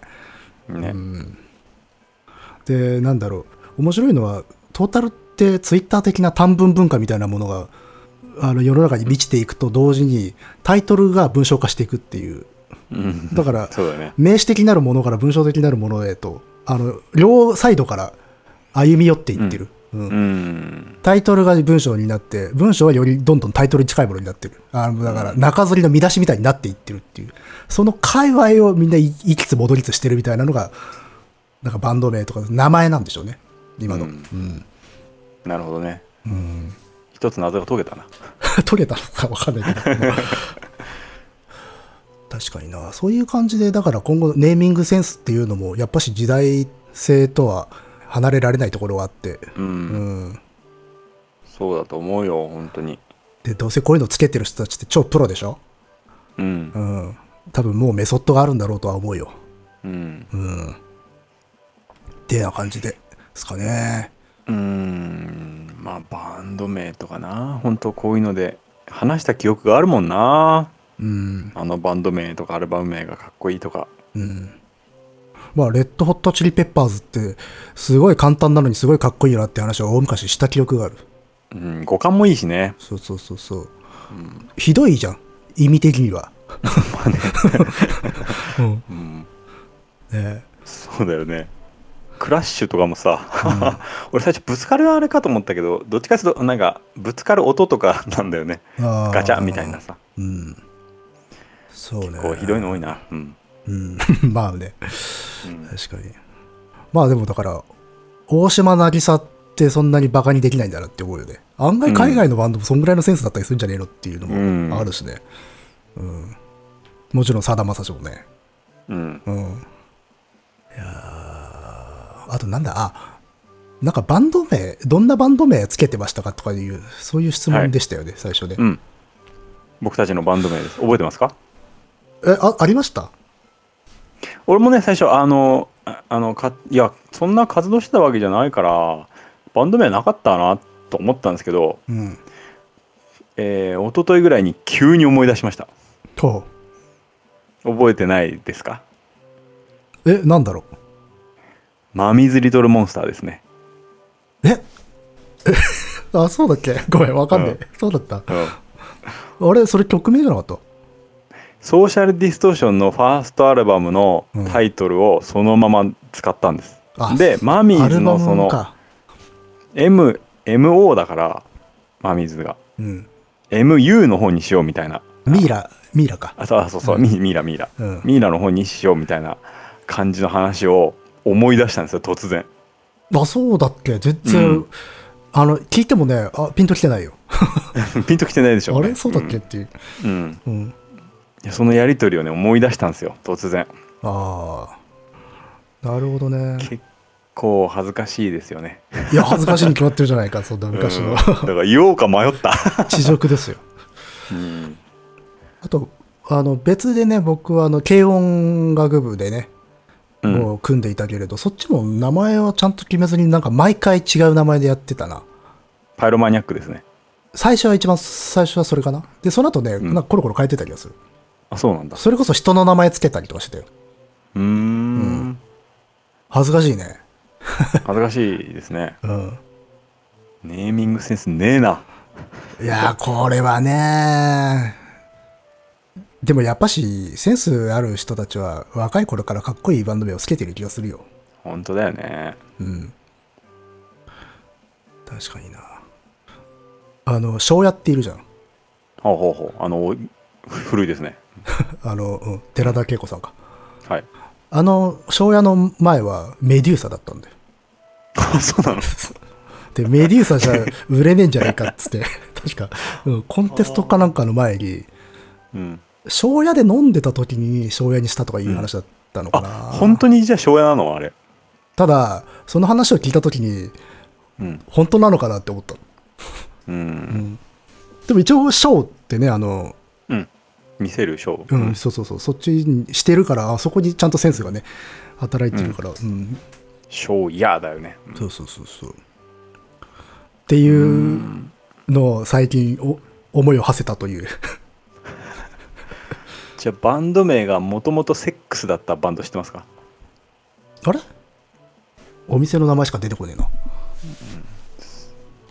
ね、うんで、なんだろう、面白いのは、トータルってツイッター的な短文文化みたいなものが、あの世の中に満ちていくと同時に、タイトルが文章化していくっていう。うんだから、ね名詞的なるものから文章的なるものへと、あの、両サイドから歩み寄っていってる。うんうんタイトルが文章になって、文章はよりどんどんタイトルに近いものになってる。あの、だから、中吊りの見出しみたいになっていってるっていう。その界隈をみんな行きつ戻りつしてるみたいなのが、なんかバンド名とか名前なんでしょうね。今の。ううんん。なるほどねうん。一つ謎が解けたな 解けたのかわかんないけど。確かにな。そういう感じで、だから今後ネーミングセンスっていうのも、やっぱし時代性とは離れられないところがあって。うん、うん。そうだと思うよ本当にで、どうせこういうのつけてる人たちって超プロでしょ？うんうん。多分もうメソッドがあるんだろうとは思うよ。うんうん。ってな感じで、ですかね。うんまあバンド名とかな本当こういうので話した記憶があるもんなうん。あのバンド名とかアルバム名がかっこいいとかうん。まあ、レッドホットチリペッパーズって、すごい簡単なのにすごいかっこいいなって話を大昔した記憶がある。うん五感もいいしねそうそうそうそう。ひどいじゃん。意味的には。うん。ねうんえそうだよねクラッシュとかもさ、俺最初ぶつかるあれかと思ったけどどっちかというとなんかぶつかる音とかなんだよねガチャみたいなさうん。そうね。こうひどいの多いなうん、うん。まあね。うん確かに。まあでもだから、大島渚ってそんなにバカにできないんだなって思うよね。案外海外のバンドもそんぐらいのセンスだったりするんじゃねえのっていうのうんもあるしね。うん。もちろんさだまさしもね。うん、うん。いやーあとなんだ、あ、なんかバンド名、どんなバンド名つけてましたかとかいう、そういう質問でしたよね、最初ね。うん、僕たちのバンド名です。覚えてますか？え、あ、ありました？俺もね最初あのああのかいやそんな活動してたわけじゃないからバンド名なかったなと思ったんですけど、うん。えー、一昨日ぐらいに急に思い出しました。と、覚えてないですか？え、なんだろう？マミズリトルモンスターですね、え？え あ、そうだっけ？ごめん、わかんない。うん。そうだった。うん、あれ、それ曲名じゃなかった？ソーシャルディストーションのファーストアルバムのタイトルをそのまま使ったんです、あでマミーズのその。M MO だからマミーズが。うん。MU の方にしようみたいな。ミイラ、ミイラか。あそうそうそう、うん。ミミイラミイラ、うん。ミイラの方にしようみたいな感じの話を思い出したんですよ突然。あ、そうだっけ？全然、うん。あの、聞いてもね、あ、ピンときてないよ。ピンときてないでしょあれ？そうだっけ？っていう。うん、うん。そのやり取りをね思い出したんですよ突然。ああ。なるほどね。結構恥ずかしいですよね。いや、恥ずかしいに決まってるじゃないか、そんな昔の。うん。だから言おうか迷った、地獄ですよ。うん、あと、あの、別でね、僕はあの、軽音楽部でね、うんもう組んでいたけれど、そっちも名前をちゃんと決めずになんか毎回違う名前でやってたな。パイロマニアックですね最初は一番最初はそれかな。で、その後ね、んなんかコロコロ変えてた気がする。あそうなんだそれこそ人の名前つけたりとかしてたよ。うーん恥ずかしいね。恥ずかしいですねうん。ネーミングセンスねえないやー、これはねでもやっぱし、センスある人たちは若い頃からかっこいいバンド名をつけてる気がするよ。本当だよねうん。確かにな。あの、庄屋っているじゃん。ほうほうほうあの古いですね あの、うん、寺田恵子さんか。はいあの、庄屋の前はメデューサだったんだよ。あそうなの？で、メデューサじゃ売れねえんじゃないかっつって、確か、うん、コンテストかなんかの前に、うん庄屋で飲んでた時に庄屋にしたとかいう話だったのかあな。本当にじゃあ庄屋なの？あれ。ただ、その話を聞いた時に、うん。本当なのかなって思った。うん。でも一応、庄ってね、あの、うん。見せる庄うん、そうそうそう、そっちにしてるから、あそこにちゃんとセンスがね、働いてるから、うん、庄屋だよね。うん。そうそうそうそう。っていうのを最近お思いを馳せたという。じゃあバンド名がもともとセックスだったバンド知ってますか？あれ？お店の名前しか出てこねえな。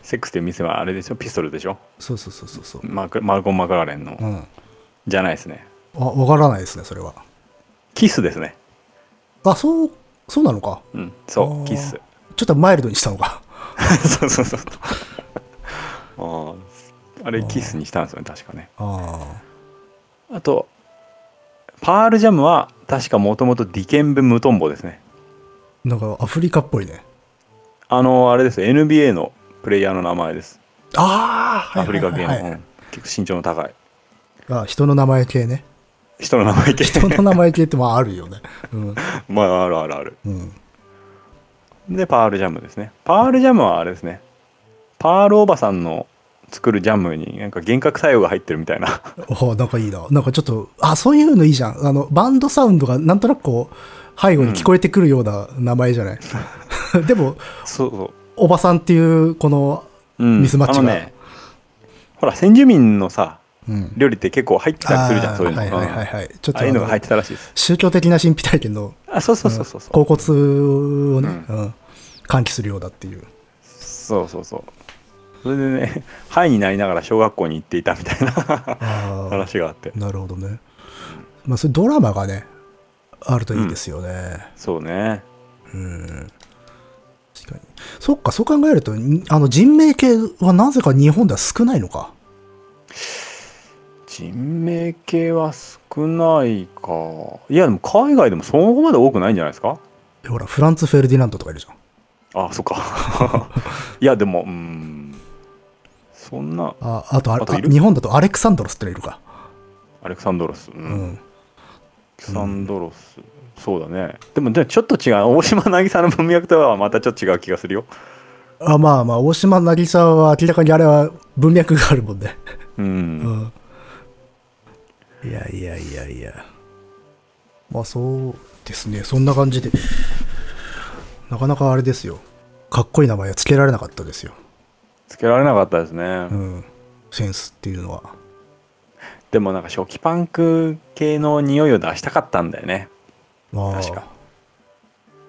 セックスっていう店はあれでしょ？ピストルでしょ？そうそうそうそうそう。マクマルコン・マクラーレンの、うん。あ、じゃないですねわからないですね、それは。キスですねあ、そう、そうなのか？うんそあーうキスちょっとマイルドにしたのか？そうそうそうあああれキスにしたんですよね確かねああとパールジャムは確かもともとディケンベ・ムトンボですね。あなんかアフリカっぽいね。あのあれです。よ NBA のプレイヤーの名前です。ああアフリカ系の、は結構身長の高い。あ人の名前系ね。人の名前系。人の名前系ってまああるよね。うん、まああるあるある。うん、でパールジャムですね。パールジャムはあれですね。パールおばさんの作るジャムになんか幻覚作用が入ってるみたいな。おなんかいいな。なんかちょっとあそういうのいいじゃん。あのバンドサウンドがなんとなくこう背後に聞こえてくるような名前じゃない、でもそうそう。おばさんっていうこのうん。ミスマッチが。あのねほら先住民のさうん。料理って結構入ってたりするじゃんそういうの、はいはいはいうん。はいちょっとああいうのが入ってたらしいです。宗教的な神秘体験のあそうそうそうそう。そう、甲骨をね、うん。喚起するようだっていう。そうそうそうそれでねハイになりながら小学校に行っていたみたいなあ話があって。あなるほどね。まあそういうドラマがねあるといいですよね。そうね。うん。確かに。そっかそう考えるとにあの人命系はなぜか日本では少ないのか。人命系は少ないか。いやでも海外でもそこまで多くないんじゃないですか？ほらフランツ・フェルディナントとかいるじゃん。あそっか。いやでもうんそんなああとああといる？あ日本だとアレクサンドロスってのいるか。アレクサンドロス、うん。うん。アレクサンドロス、そうだね。でもでちょっと違う。大島渚の文脈とはまたちょっと違う気がするよ。あまあまあ大島渚は明らかにあれは文脈があるもんね。うん、うん。いやいやいやいや。まあそうですね。そんな感じで。なかなかあれですよ。かっこいい名前は付けられなかったですよ、つけられなかったですね、うん、センスっていうのは。でもなんか初期パンク系の匂いを出したかったんだよね。まあ確か。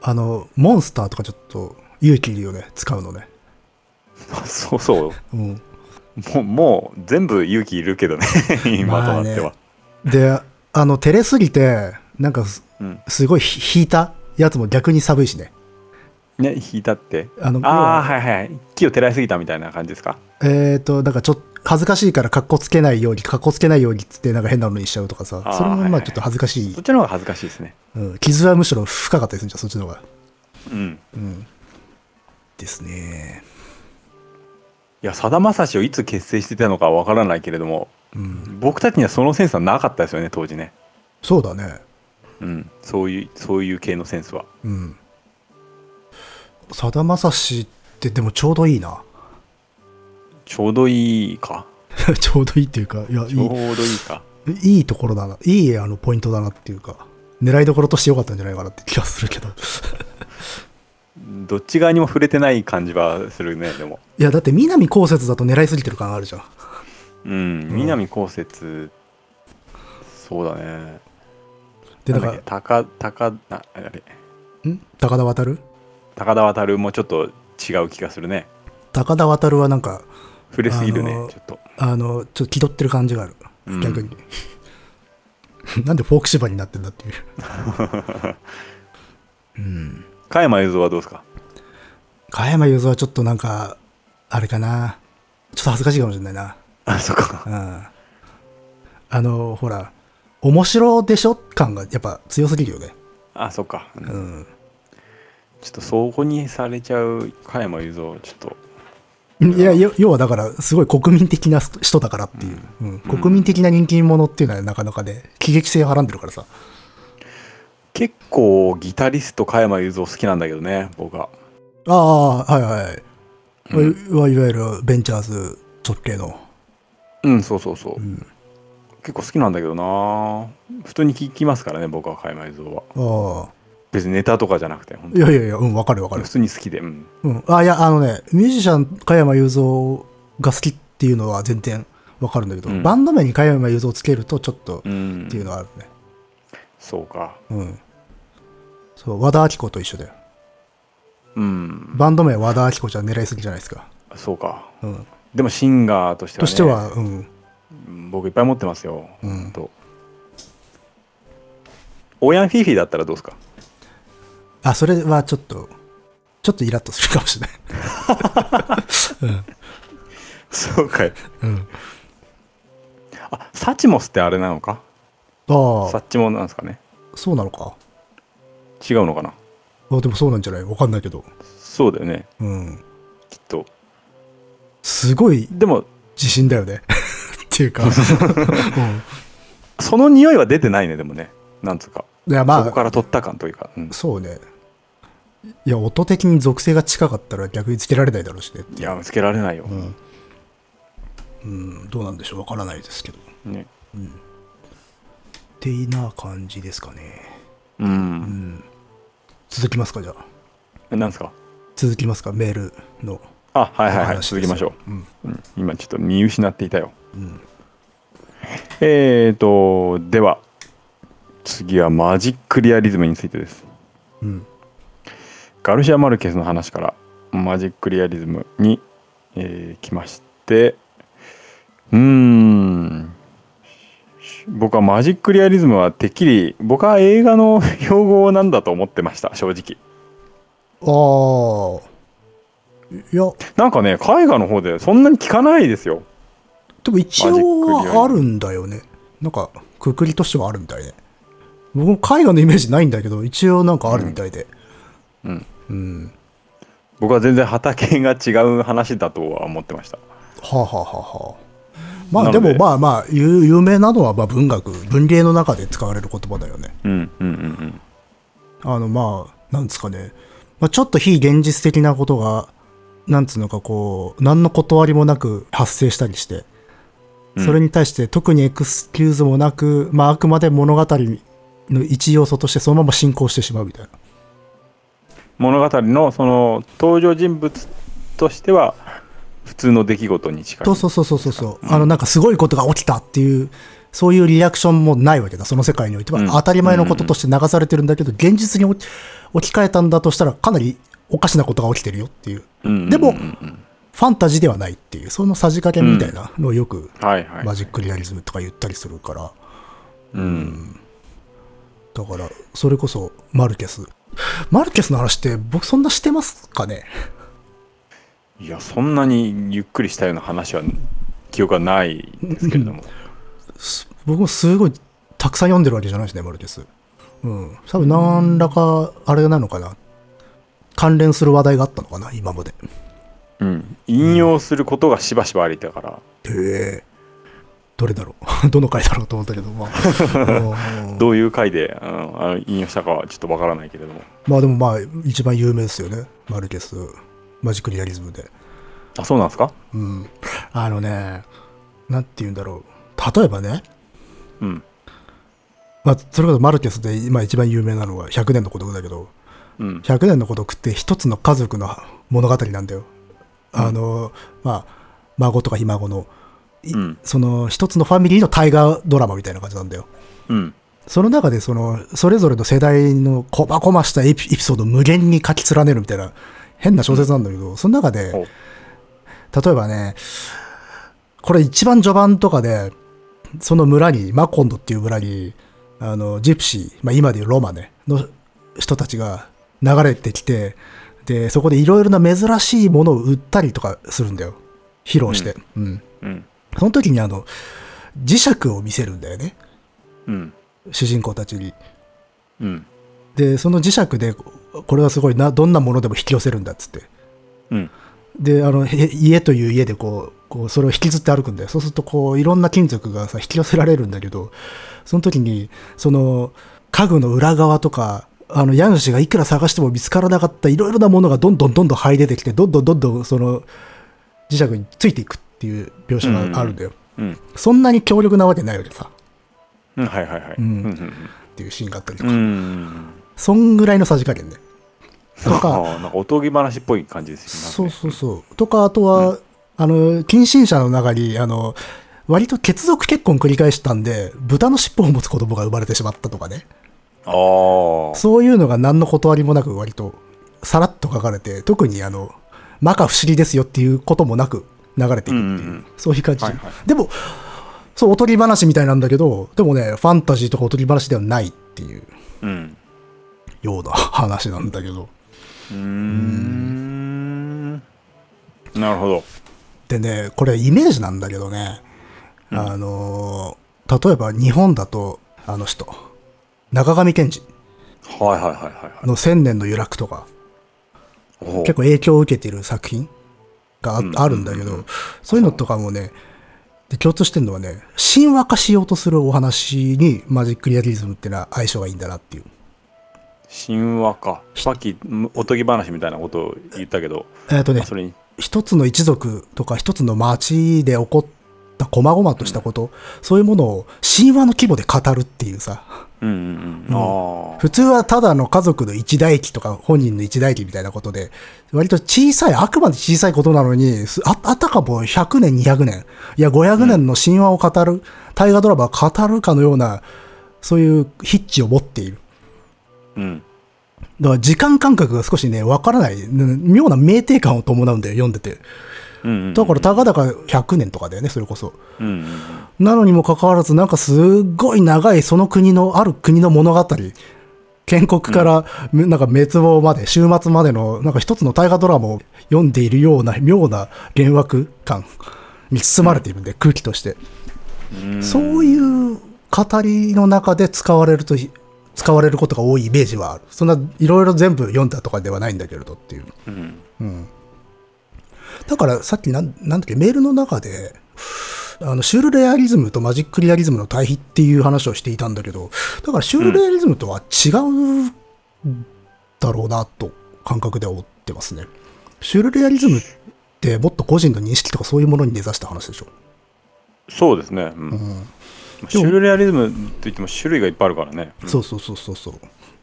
あのモンスターとかちょっと勇気いるよね。使うのね。そうそう。うん。もうもう全部勇気いるけどね。今となっては、であの照れすぎてなんかすうん。すごいひ引いたやつも逆に寒いしねね引いたって。あのああ要ははいはい。木を照らしすぎたみたいな感じですか？えっ、となんかちょっと恥ずかしいから格好つけないように格好つけないようにっつってなんか変なのにしちゃうとかさ。あーそれもはいはいまあちょっと恥ずかしい。そっちの方が恥ずかしいですね。うん、傷はむしろ深かったりするんじゃんそっちの方が。うん。うん。ですね。いやさだまさしをいつ結成してたのかわからないけれどもうん。僕たちにはそのセンスはなかったですよね当時ね。そうだね。うん。そういうそういう系のセンスは。うんさだまさしってでもちょうどいいな。ちょうどいいか。ちょうどいいっていうかいやいちょうどいいか。いいいところだな。いいあのポイントだなっていうか狙いどころとしてよかったんじゃないかなって気がするけど。どっち側にも触れてない感じはするねでも。いやだって南こうせつだと狙いすぎてる感あるじゃん。うん南こうせつ。そうだね。でなんんか高高ああれ。ん？高田渡高田渡もちょっと違う気がするね。高田渡はなんか触れすぎるね、ちょっと。あのちょっと気取ってる感じがある、うん。逆に。なんでフォーク芝になってんだっていう。うん。加山雄三はどうですか？加山雄三はちょっとなんかあれかな。ちょっと恥ずかしいかもしれないな。あそっか。うん。あのほら面白でしょ感がやっぱ強すぎるよね。あそっか、うん。うんちょっとそこにされちゃう加山雄三ちょっと。いやよ要はだからすごい国民的な人だからっていう、うん。国民的な人気者っていうのはなかなかね喜劇性をはらんでるからさ。結構ギタリスト加山雄三好きなんだけどね僕は。ああはいはい、うん。いわいわゆるベンチャーズ直系の、うんそうそうそう、うん、結構好きなんだけどな。普通に聴きますからね僕は加山雄三は。ああ別にネタとかじゃなくていやいやいやうんわかるわかる。普通に好きでうん。うん。あいやあのねミュージシャン加山雄三が好きっていうのは全然わかるんだけど、うん。バンド名に加山雄三をつけるとちょっとうん。っていうのはあるね。そうか。うん。そう和田アキ子と一緒だよ。うん。バンド名和田アキ子じゃ狙いすぎじゃないですか。そうか。うん。でもシンガーとしては、ね、としてはうん。うん僕いっぱい持ってますよ、うんと。オーヤンフィーフィーだったらどうですか？あそれはちょっとちょっとイラッとするかもしれない。そうかいうん。うん。あサチモスってあれなのか？ああ、サッチモなんですかね？そうなのか？違うのかな？あでもそうなんじゃない？わかんないけど。そうだよねうん。きっとすごいでも自信だよね。っていうか。うんその匂いは出てないねでもねなんつうかいや、まあ、そこから取った感というか、うんそうね。いや、音的に属性が近かったら逆につけられないだろうしね。いやつけられないよ、うん。うん、どうなんでしょうわからないですけど。ねってな感じですかね。うん、うん。続きますか、じゃあ。なんですか？続きますか、メールのあはいはいはい続きましょう。うん。う、うん、今ちょっと見失っていたようん。えーとでは次はマジックリアリズムについてですうん。ガルシア・マルケスの話からマジックリアリズムに、えー来ましてうーん僕はマジックリアリズムはてっきり僕は映画の用語なんだと思ってました正直ああ。いや、なんかね絵画の方でそんなに聞かないですよでも一応はあるんだよね。なんか、くくりとしてはあるみたいね。僕も絵画のイメージないんだけど、一応なんかあるみたいで。うんうん。僕は全然畑が違う話だとは思ってました。はあ、はあはあはあ、まあで。でもまあまあ有有名なのはまあ文学文芸の中で使われる言葉だよね。うんうんうんあのまあなんですかね、まあ、ちょっと非現実的なことがなんつうのかこう何の断りもなく発生したりしてうん。それに対して特にエクスキューズもなく、まあ、あくまで物語の一要素としてそのまま進行してしまうみたいな物語のその登場人物としては普通の出来事に近い。そうそうそうそうそう。そう、あのなんかすごいことが起きたっていうそういうリアクションもないわけだ。その世界においては、うん。当たり前のこととして流されてるんだけど、現実に置き換えたんだとしたらかなりおかしなことが起きてるよっていう。うん。うんうんうん。でもファンタジーではないっていう。そのさじ加減みたいなのをよくはいはいマジックリアリズムとか言ったりするから。うん。だからそれこそマルケスマルケスの話って僕そんなしてますかね？いやそんなにゆっくりしたような話は記憶はないですけれども僕もすごいたくさん読んでるわけじゃないですね、マルケス。うん。多分何らか、あれなのかな。関連する話題があったのかな、今まで。うん引用することがしばしばありだからへえ。どれだろう？どの回だろうと思ったけど、まあ。う んどういう回でうんあの引用したかはちょっとわからないけれどもまあでもまあ、一番有名ですよね。マルケス、マジックリアリズムで。あそうなんですか？うん。あのね、なんて言うんだろう。例えばね、うんまあ、それこそマルケスで今一番有名なのは100年の孤独だけど、うん100年の孤独って一つの家族の物語なんだよ。あの、まあ、孫とかひ孫の、いうんその一つのファミリーの大河ドラマみたいな感じなんだよ。うんその中でその、それぞれの世代のこまこましたエピエピソードを無限に書き連ねるみたいな変な小説なんだけど、その中で、例えばね、これ一番序盤とかで、その村に、マコンドっていう村に、あの、ジプシー、まあ今でいうロマね、の人たちが流れてきて、で、そこでいろいろな珍しいものを売ったりとかするんだよ。披露して。うん。うんその時にあの、磁石を見せるんだよね。うん主人公たちに。うんで、その磁石で、これはすごいな、どんなものでも引き寄せるんだっつって。うんで、あの、へ家という家でこう、こう、それを引きずって歩くんだよ。そうすると、こう、いろんな金属がさ、引き寄せられるんだけど、その時に、その、家具の裏側とか、あの、家主がいくら探しても見つからなかったいろいろなものがどんどんどんどん這い出てきて、どんどんどんどん、その、磁石についていくっていう描写があるんだよ。うん。そんなに強力なわけないわけさ、うん。はいはいはい。うん。うんっていうシーンがあったりとうんか。うん。そんぐらいのさじ加減ね。とか、なんかおとぎ話っぽい感じですそうそうそう。とか、あとは、あの、近親者の中に、あの、割と血族結婚繰り返したんで、豚の尻尾を持つ子供が生まれてしまったとかね。ああそういうのが何の断りもなく割とさらっと書かれて、特にあの、摩訶不思議ですよっていうこともなく流れていくっていう、うんうんうん。そういう感じ。はいはい。でも、そう、おとぎ話みたいなんだけど、でもね、ファンタジーとかおとぎ話ではないっていう。うん。ような話なんだけど。うーん。なるほど。でね、これイメージなんだけどね、うん。あのー例えば日本だと、あの人、中上健二。はいはいはいはいはい。の千年の由来とか、結構影響を受けている作品があ,、るんだけど、そういうのとかもね、で共通してるのはね、神話化しようとするお話にマジックリアリズムっていうのは相性がいいんだなっていう。神話か。さっきおとぎ話みたいなことを言ったけど、えっ、とね一つの一族とか一つの町で起こった細々としたこと、そういうものを神話の規模で語るっていうさ、普通はただの家族の一代記とか本人の一代記みたいなことで、割と小さい、あくまで小さいことなのに、すああたかも100年、200年、いや500年の神話を語る、大河ドラマを語るかのような、そういう筆致を持っている。うん。だから時間感覚が少しね、わからない、うん妙な酩酊感を伴うんだよ、読んでて。だから、たかだか100年とかだよね、それこそ。なのにもかかわらず、なんかすっごい長いその国の、ある国の物語、建国から、めなんか滅亡まで、終末までの、なんか一つの大河ドラマを読んでいるような妙な幻惑感に包まれているんで、空気として。うんそういう語りの中で使われると、使われることが多いイメージはある。そんないろいろ全部読んだとかではないんだけれどっていう。うんうん。だからさっきなんなんだっけ、メールの中で、あの、シュールレアリズムとマジックリアリズムの対比っていう話をしていたんだけど、だからシュールレアリズムとは違うだろうなと感覚では思ってますね。シュールレアリズムってもっと個人の認識とかそういうものに根ざした話でしょ。そうですね、うんうん。シュールレアリズムといっても種類がいっぱいあるからね、うんそうそうそうそうそう。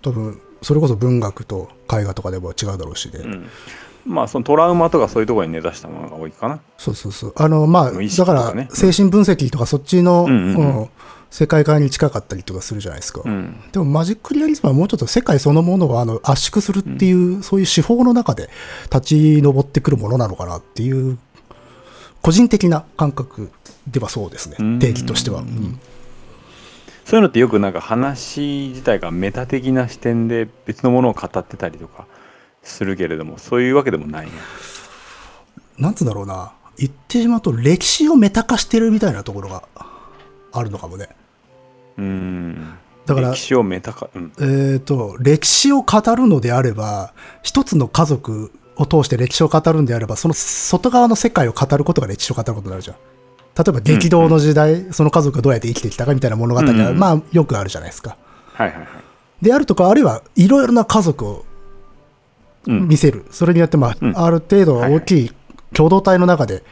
多分、それこそ文学と絵画とかでも違うだろうしで。うんまあそのトラウマとかそういうところに根ざしたものが多いかな。そうそうそう。あの、まあ、無意識だから、精神分析とかそっちの、うんうんうん。うん世界観に近かったりとかするじゃないですか。うん。でも、マジックリアリズムはもうちょっと世界そのものをあの圧縮するっていう、そういう手法の中で立ち上ってくるものなのかなっていう、個人的な感覚ではそうですね。うん。定義としては。うん。そういうのってよくなんか話自体がメタ的な視点で別のものを語ってたりとかするけれどもそういうわけでもないね。なんつうんだろうな。言ってしまうと、歴史をメタ化してるみたいなところがあるのかもね。うん。だから歴史をメタ化うん。えー、と歴史を語るのであれば一つの家族を通して歴史を語るんであればその外側の世界を語ることが歴史を語ることになるじゃん。例えば激動の時代、その家族がどうやって生きてきたかみたいな物語は、うんうん。まあよくあるじゃないですか。はいはいはい。であるとかあるいはいろいろな家族をうん見せる、それによって、まあうん。ある程度大きい共同体の中で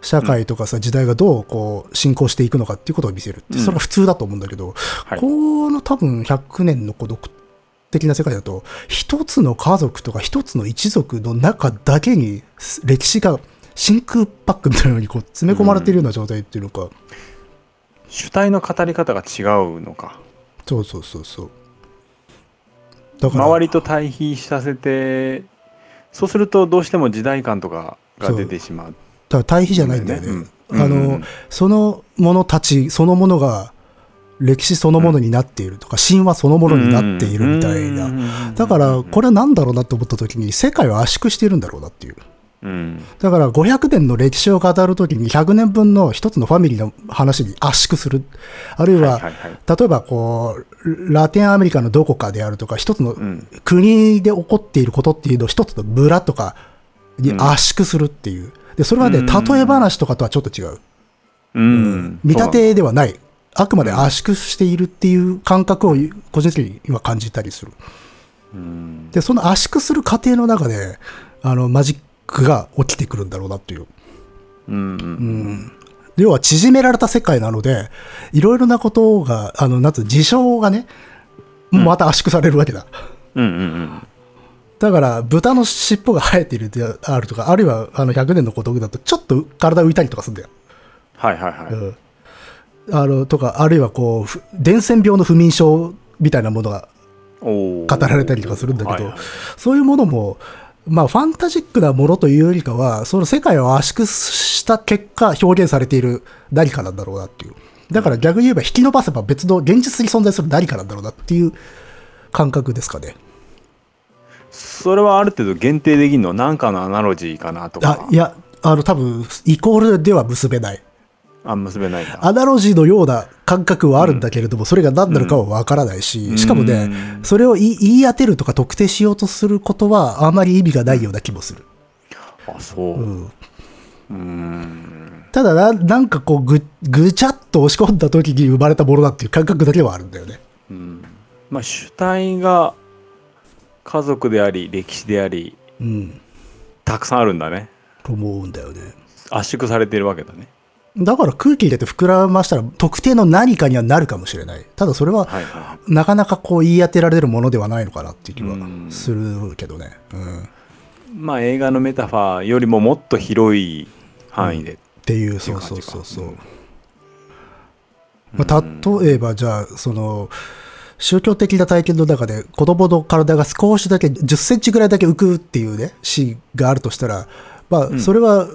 社会とかさ、時代がどうこう進行していくのかっていうことを見せるって、うん。それが普通だと思うんだけど、はい。この多分100年の孤独的な世界だと一つの家族とか一つの一族の中だけに歴史が真空パックみたいなのにこう詰め込まれているような状態っていうのか、主体の語り方が違うのか。そうそうそうそうだから。周りと対比させてそうするとどうしても時代感とかが出てしまう。だから対比じゃないんだよね、うんあの、うん。うんうん。その者たちそのものが歴史そのものになっているとか、神話そのものになっているみたいな、だからこれは何だろうなと思った時に世界を圧縮しているんだろうなっていううんだから500年の歴史を語るときに100年分の一つのファミリーの話に圧縮する。あるいは、例えばこう、ラテンアメリカのどこかであるとか、一つのうん国で起こっていることっていうのを一つの村とかに圧縮するっていう。で、それはね、うん例え話とかとはちょっと違う。うん見立てではない。あくまで圧縮しているっていう感覚を個人的に今感じたりする。うんで、その圧縮する過程の中で、あの、マジックが起きてくるんだろうなっていう。うんうんうん要は縮められた世界なので、いろいろなことが、あの、なん事象がね、また圧縮されるわけだ。うんうんうんだから、豚の尻尾が生えているであるとか、あるいは、あの、100年の孤独だと、ちょっと体浮いたりとかするんだよ。はいはいはいうん。あの、とか、あるいはこうふ、伝染病の不眠症みたいなものがお語られたりとかするんだけど、はいはいそういうものも、まあ、ファンタジックなものというよりかは、その世界を圧縮した結果、表現されている何かなんだろうなっていう。だから逆に言えば、引き伸ばせば別の現実に存在する何かなんだろうなっていう感覚ですかね。それはある程度限定できるのなんかのアナロジーかなとかあいやあの多分イコールでは結べないあ結べないアナロジーのような感覚はあるんだけれども、それが何なのかはわからないし、しかもね、うん。それを言い当てるとか特定しようとすることはあまり意味がないような気もする。あそう。う、ん。うーん。ただな、なんかこうぐ、ぐちゃっと押し込んだ時に生まれたものだっていう感覚だけはあるんだよね。うん。まあ主体が家族であり歴史でありうん。たくさんあるんだね。と思うんだよね。圧縮されているわけだねだから空気入れて膨らましたら特定の何かにはなるかもしれない。ただそれははいはなかなかこう言い当てられるものではないのかなっていう気はうんするけどね。うん。まあ映画のメタファーよりももっと広い範囲で、ていう、っていそうそうそうそう。うんまあ、例えばじゃあ、その、宗教的な体験の中で子供の体が少しだけ10センチぐらいだけ浮くっていうね、シーンがあるとしたら、まあ、んそれは、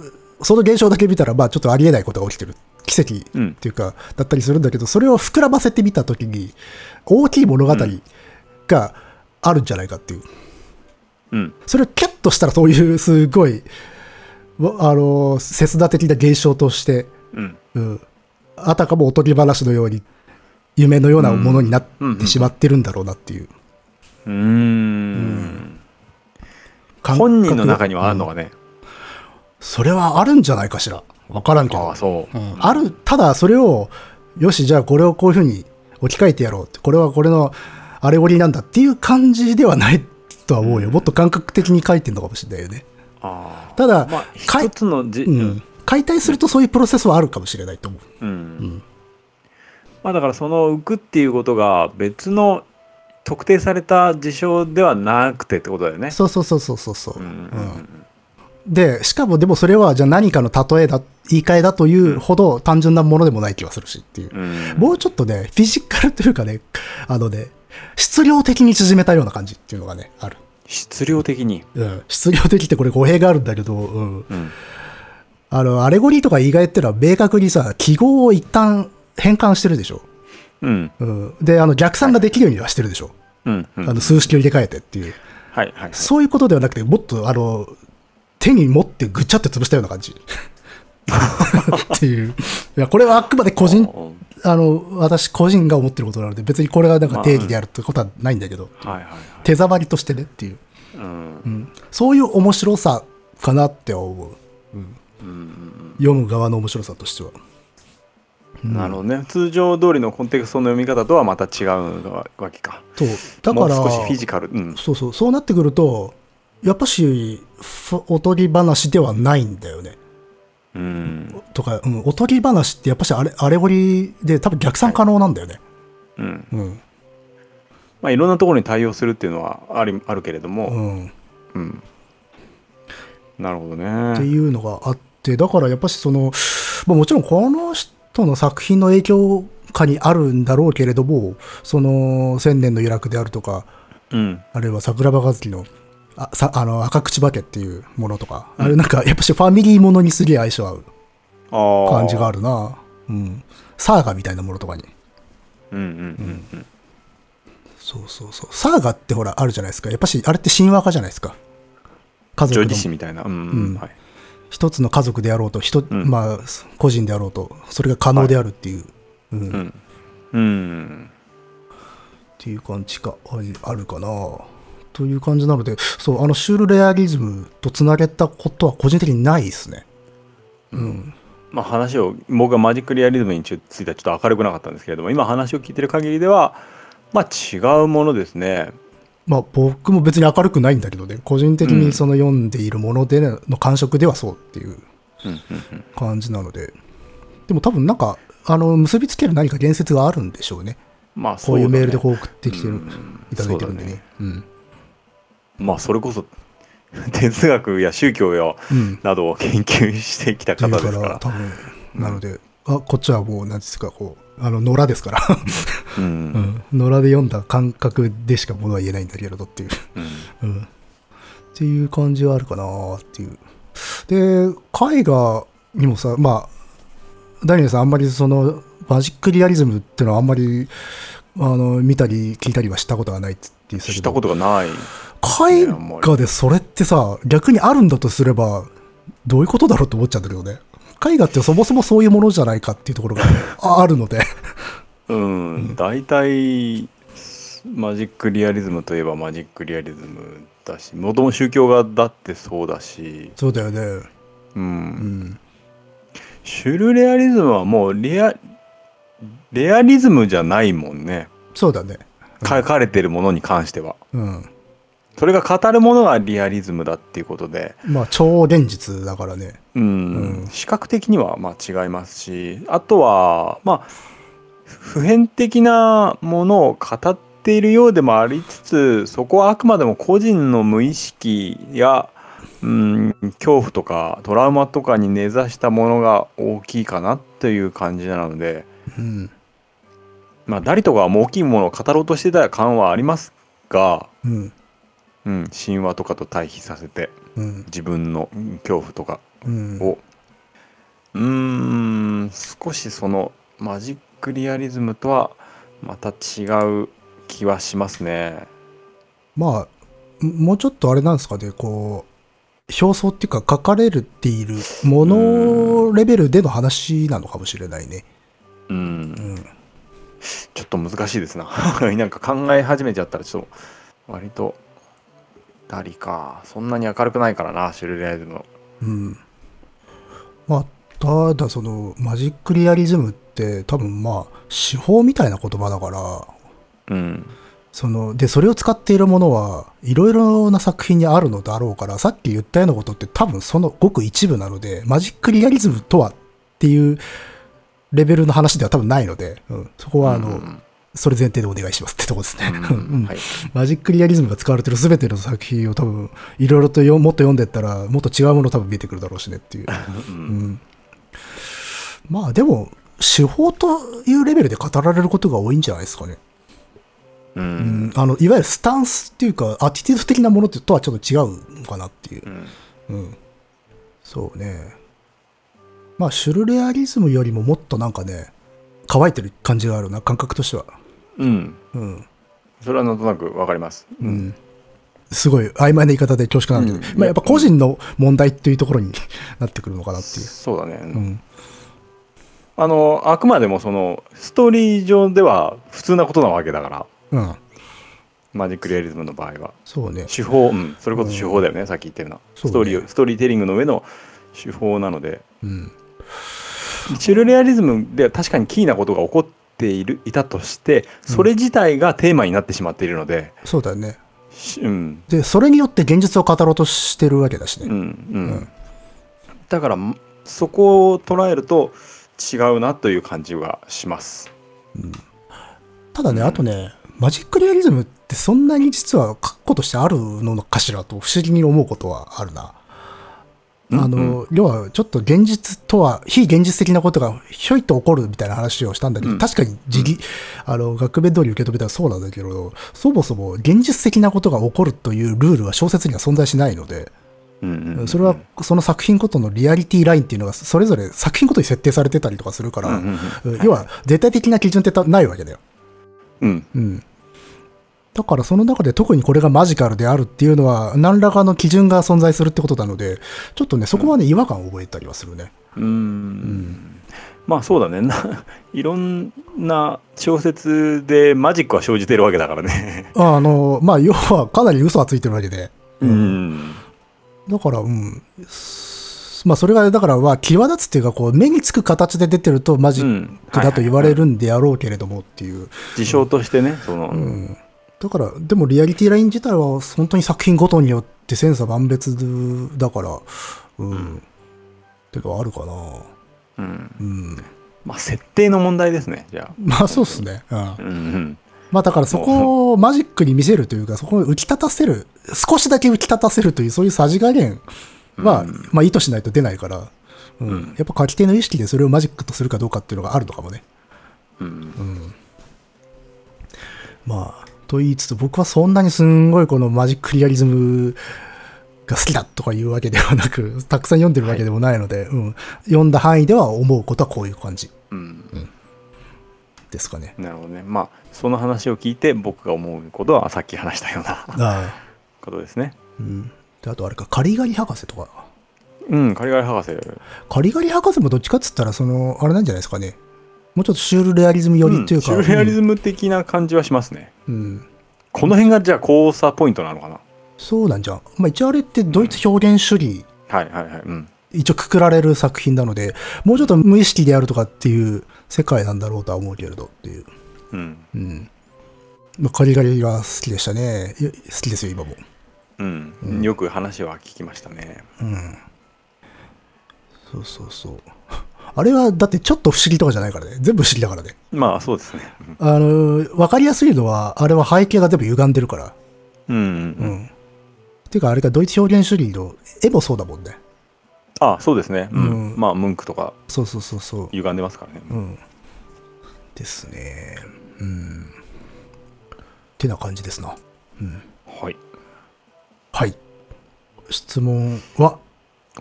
その現象だけ見たら、まあ、ちょっとありえないことが起きてる。奇跡っうんていうか、だったりするんだけど、それを膨らませてみたときに、大きい物語があるんじゃないかっていう。うん。それをキャッとしたらそういうすごい、わあの、切な的な現象として、うん。うん、あたかもおとぎ話のように夢のようなものになってしまってるんだろうなっていう。うーん。感覚。本人の中にはあるのうんがね、それはあるんじゃないかしら。わからんけど。ああそう、うん。あるただそれをよしじゃあこれをこういうふうに置き換えてやろうって。これはこれのアレゴリーなんだっていう感じではないとは思うよ、もっと感覚的に書いてるのかもしれないよね。ああただ、まあ一つのじ、うん、解体するとそういうプロセスはあるかもしれないと思う、うん。うん。まあだからその浮くっていうことが別の特定された事象ではなくてってことだよね。そうそうそうそうそうそう、うん。うんで、しかもでもそれはじゃあ何かの例えだ、言い換えだというほど単純なものでもない気がするしっていう。うんもうちょっとね、フィジカルというかね、あのね、質量的に縮めたような感じっていうのがね、ある。質量的に？うん。質量的ってこれ語弊があるんだけど、うん。うんあの、アレゴリーとか言い換えってのは明確にさ、記号を一旦変換してるでしょ。うんうん。で、あの、逆算ができるようにはしてるでしょ。うんうんあの、数式を入れ替えてっていう。はいはい。そういうことではなくて、もっと、あの、手に持ってぐちゃって潰したような感じ。っていう。いや、これはあくまで個人、うんあの、私個人が思ってることなので、別にこれがなんか定義であるってことはないんだけど。手触りとしてねっていう、うんうん。そういう面白さかなって思う。読む側の面白さとしては。なるほどね。通常通りのコンテクストの読み方とはまた違うわけか。そう。だから、フィジカル。うん。そうそう、そうなってくると、やっぱし、ふおとぎ話ではないんだよね。うん。とか、うん、おとぎ話ってやっぱしあれアレゴリーで多分逆算可能なんだよね。うん。うん。まあいろんなところに対応するっていうのはありあるけれどうも。ん。うん。なるほどってね。いうのがあって、だからやっぱしその、まあ、もちろんこの人の作品の影響下にあるんだろうけれども、その千年の由来であるとか、うん。あるいは桜庭和樹のあさあの赤口化けっていうものとか、あれなんかやっぱしファミリーものにすげえ相性合う。感じがあるな。うん。サーガみたいなものとかに。うんうんうんうん。そうそうそう。サーガってほらあるじゃないですか。やっぱしあれって神話化じゃないですか。家族のみたいな。うん。うんはい。一つの家族であろうと、一うんまあ個人であろうと、それが可能であるっていう。うんうん。うん。っていう感じがあるかなという感じなのでそうあのシュールレアリズムとつなげたことは個人的にないですね。うん。まあ話を僕はマジックリアリズムについてはちょっと明るくなかったんですけれども今話を聞いてる限りではまあ違うものですね。まあ僕も別に明るくないんだけどね。個人的うん。にその読んでいるものでの感触ではそうっていう感じなので。でも多分なんかあの結びつける何か言説があるんでしょうね。まあこういうメールでここう送ってきてる、うんいただいてるんでね。うん。うまあそれこそ 哲学や宗教やうん。などを研究してきた方ですから。ら。多分なので、あこっちはもう何ですかこうあの野良ですから。うん。うん、野良で読んだ感覚でしかものは言えないんだけれどっていう、うん。うん、っていう感じはあるかなっていう。で、絵画にもさ、まあ、ダニエルさんあんまりその、マジックリアリズムっていうのはあんまり、あの、見たり聞いたりはしたことがないって言ってたけど、したことがない。絵画でそれってさ、逆にあるんだとすれば、どういうことだろうって思っちゃうんだけどね。絵画ってそもそもそういうものじゃないかっていうところがあるので。うん、大体マジックリアリズムといえばマジックリアリズムだしもとも宗教画だってそうだし、そうだよね。う、うんん。シュルレアリズムはもうレアレアリズムじゃないもんねそうだね。書かれてるものに関してはうん。それが語るものがリアリズムだっていうことで、まあ、超現実だからね。うんうん視覚的にはまあ違いますしあとはまあ普遍的なものを語っているようでもありつつそこはあくまでも個人の無意識や、うん、恐怖とかトラウマとかに根ざしたものが大きいかなという感じなので、うん。まあ、ダリとかはもう大きいものを語ろうとしてた感はありますが、うん。うん、神話とかと対比させてうん。自分のうん恐怖とかうん。をうーん少しそのマジックリアリズムとはまた違う気はしますね。まあ、もうちょっとあれなんですかね、こう、表層っていうか書かれているものレベルでの話なのかもしれないね。うんうん。ちょっと難しいですな。なんか考え始めちゃったらちょっと割とダリか。そんなに明るくないからなシュルレアリズムの。うん。まあ、ただその、マジックリアリズムって多分まあ、手法みたいな言葉だから、うん。その、で、それを使っているものは、いろいろな作品にあるのだろうから、さっき言ったようなことって多分そのごく一部なので、マジックリアリズムとはっていうレベルの話では多分ないので、うん、そこはあの、うんそれ前提でお願いしますってとこですね。はいマジックリアリズムが使われてる全ての作品を多分、いろいろとよもっと読んでったら、もっと違うもの多分見えてくるだろうしねっていう。ううんん、まあでも、手法というレベルで語られることが多いんじゃないですかね。ううんん、あのいわゆるスタンスっていうか、アティテュード的なものとはちょっと違うのかなっていうう。んうん。そうね。まあ、シュルレアリズムよりももっとなんかね、乾いてる感じがあるな、感覚としては。うんうん。それはなんとなくわかります。う。ん。すごい曖昧な言い方で恐縮なんだけど、うんまあやっぱ個人の問題っていうところに なってくるのかなっていう。そうだね。うん。あのあくまでもそのストーリー上では普通なことなわけだからうん。マジックリアリズムの場合はそうね。手法、うん、それこそ手法だよね、さっき言ったようなねストーリーをストーリーテリングの上の手法なのでうん。シュルレアリズムでは確かにキーなことが起こっているいたとしてそれ自体がテーマになってしまっているので、そうだよね。しうんで、それによって現実を語ろうとしてるわけだしうんね。うんうんだからそこを捉えると違うなという感じはします。ただね、うんあとね、マジックリアリズムってそんなに実は確固としてあるのかしらと不思議に思うことはあるな。あの、要はちょっと現実とは、非現実的なことがひょいと起こるみたいな話をしたんだけど、うん。確かに自義、あの、学弁通り受け止めたらそうなんだけど、そもそも現実的なことが起こるというルールは小説には存在しないので、それはその作品ごとのリアリティラインっていうのがそれぞれ作品ごとに設定されてたりとかするから、要は絶対的な基準ってたないわけだよ。うん。うん。だからその中で特にこれがマジカルであるっていうのは何らかの基準が存在するってことなので、ちょっとね、そこはね、違和感を覚えたりはするね。うーんまあそうだねな いろんな小説でマジックは生じてるわけだからねあの、まあ、要はかなり嘘はついてるわけで。うんだから、うん。すまあ、それが、だから、は際立つっていうか、こう、目につく形で出てるとマジックだと言われるんであろうけれどもっていう。事象としてねその、うん。だから、でもリアリティライン自体は本当に作品ごとによって千差万別だから、うん。っていうのはあるかな。うんうん。まあ設定の問題ですねじゃあまあ、そうっすね。うん。うんうんまあだからそこをマジックに見せるというか、そこを浮き立たせる、少しだけ浮き立たせるという、そういうさじ加減は、うんまあ意図しないと出ないから、うんうんやっぱ書き手の意識でそれをマジックとするかどうかっていうのがあるのかもね。うんうん。まあ、と言いつつ、僕はそんなにすんごいこのマジックリアリズムが好きだとかいうわけではなく、たくさん読んでるわけでもないので、うん、読んだ範囲では思うことはこういう感じ。うん。ですかね。なるほどね。まあその話を聞いて僕が思うことはさっき話したようなあ方ですね。うん。で、あとあれか、カリガリ博士とか。うんカリガリ博士。カリガリ博士もどっちかっつったら、その、あれなんじゃないですかね。もうちょっとシュールレアリズム寄りっていうか。うんシュルレアリズム的な感じはしますね、うん。うんこの辺がじゃあ交差ポイントなのかな？そうなんじゃん。まあ一応あれってドイツ表現主義、はいはいはいうん一応くくられる作品なので、もうちょっと無意識であるとかっていう世界なんだろうとは思うけれどっていう。うんうん。まあ、カリガリが好きでしたね。好きですよ、今も。うん、うんよく話は聞きましたねうん。そうそうそう。あれは、だってちょっと不思議とかじゃないからね。全部不思議だからね。まあそうですねうんあの、わかりやすいのは、あれは背景が全部歪んでるから。うんうん。ていうか、あれがドイツ表現主義の絵もそうだもんね。あそうですね、うんうんまあムンクとかそうそうそうそう。歪んでますからね、うん。ですね。うん。てな感じですな。うん。はいはい。質問は、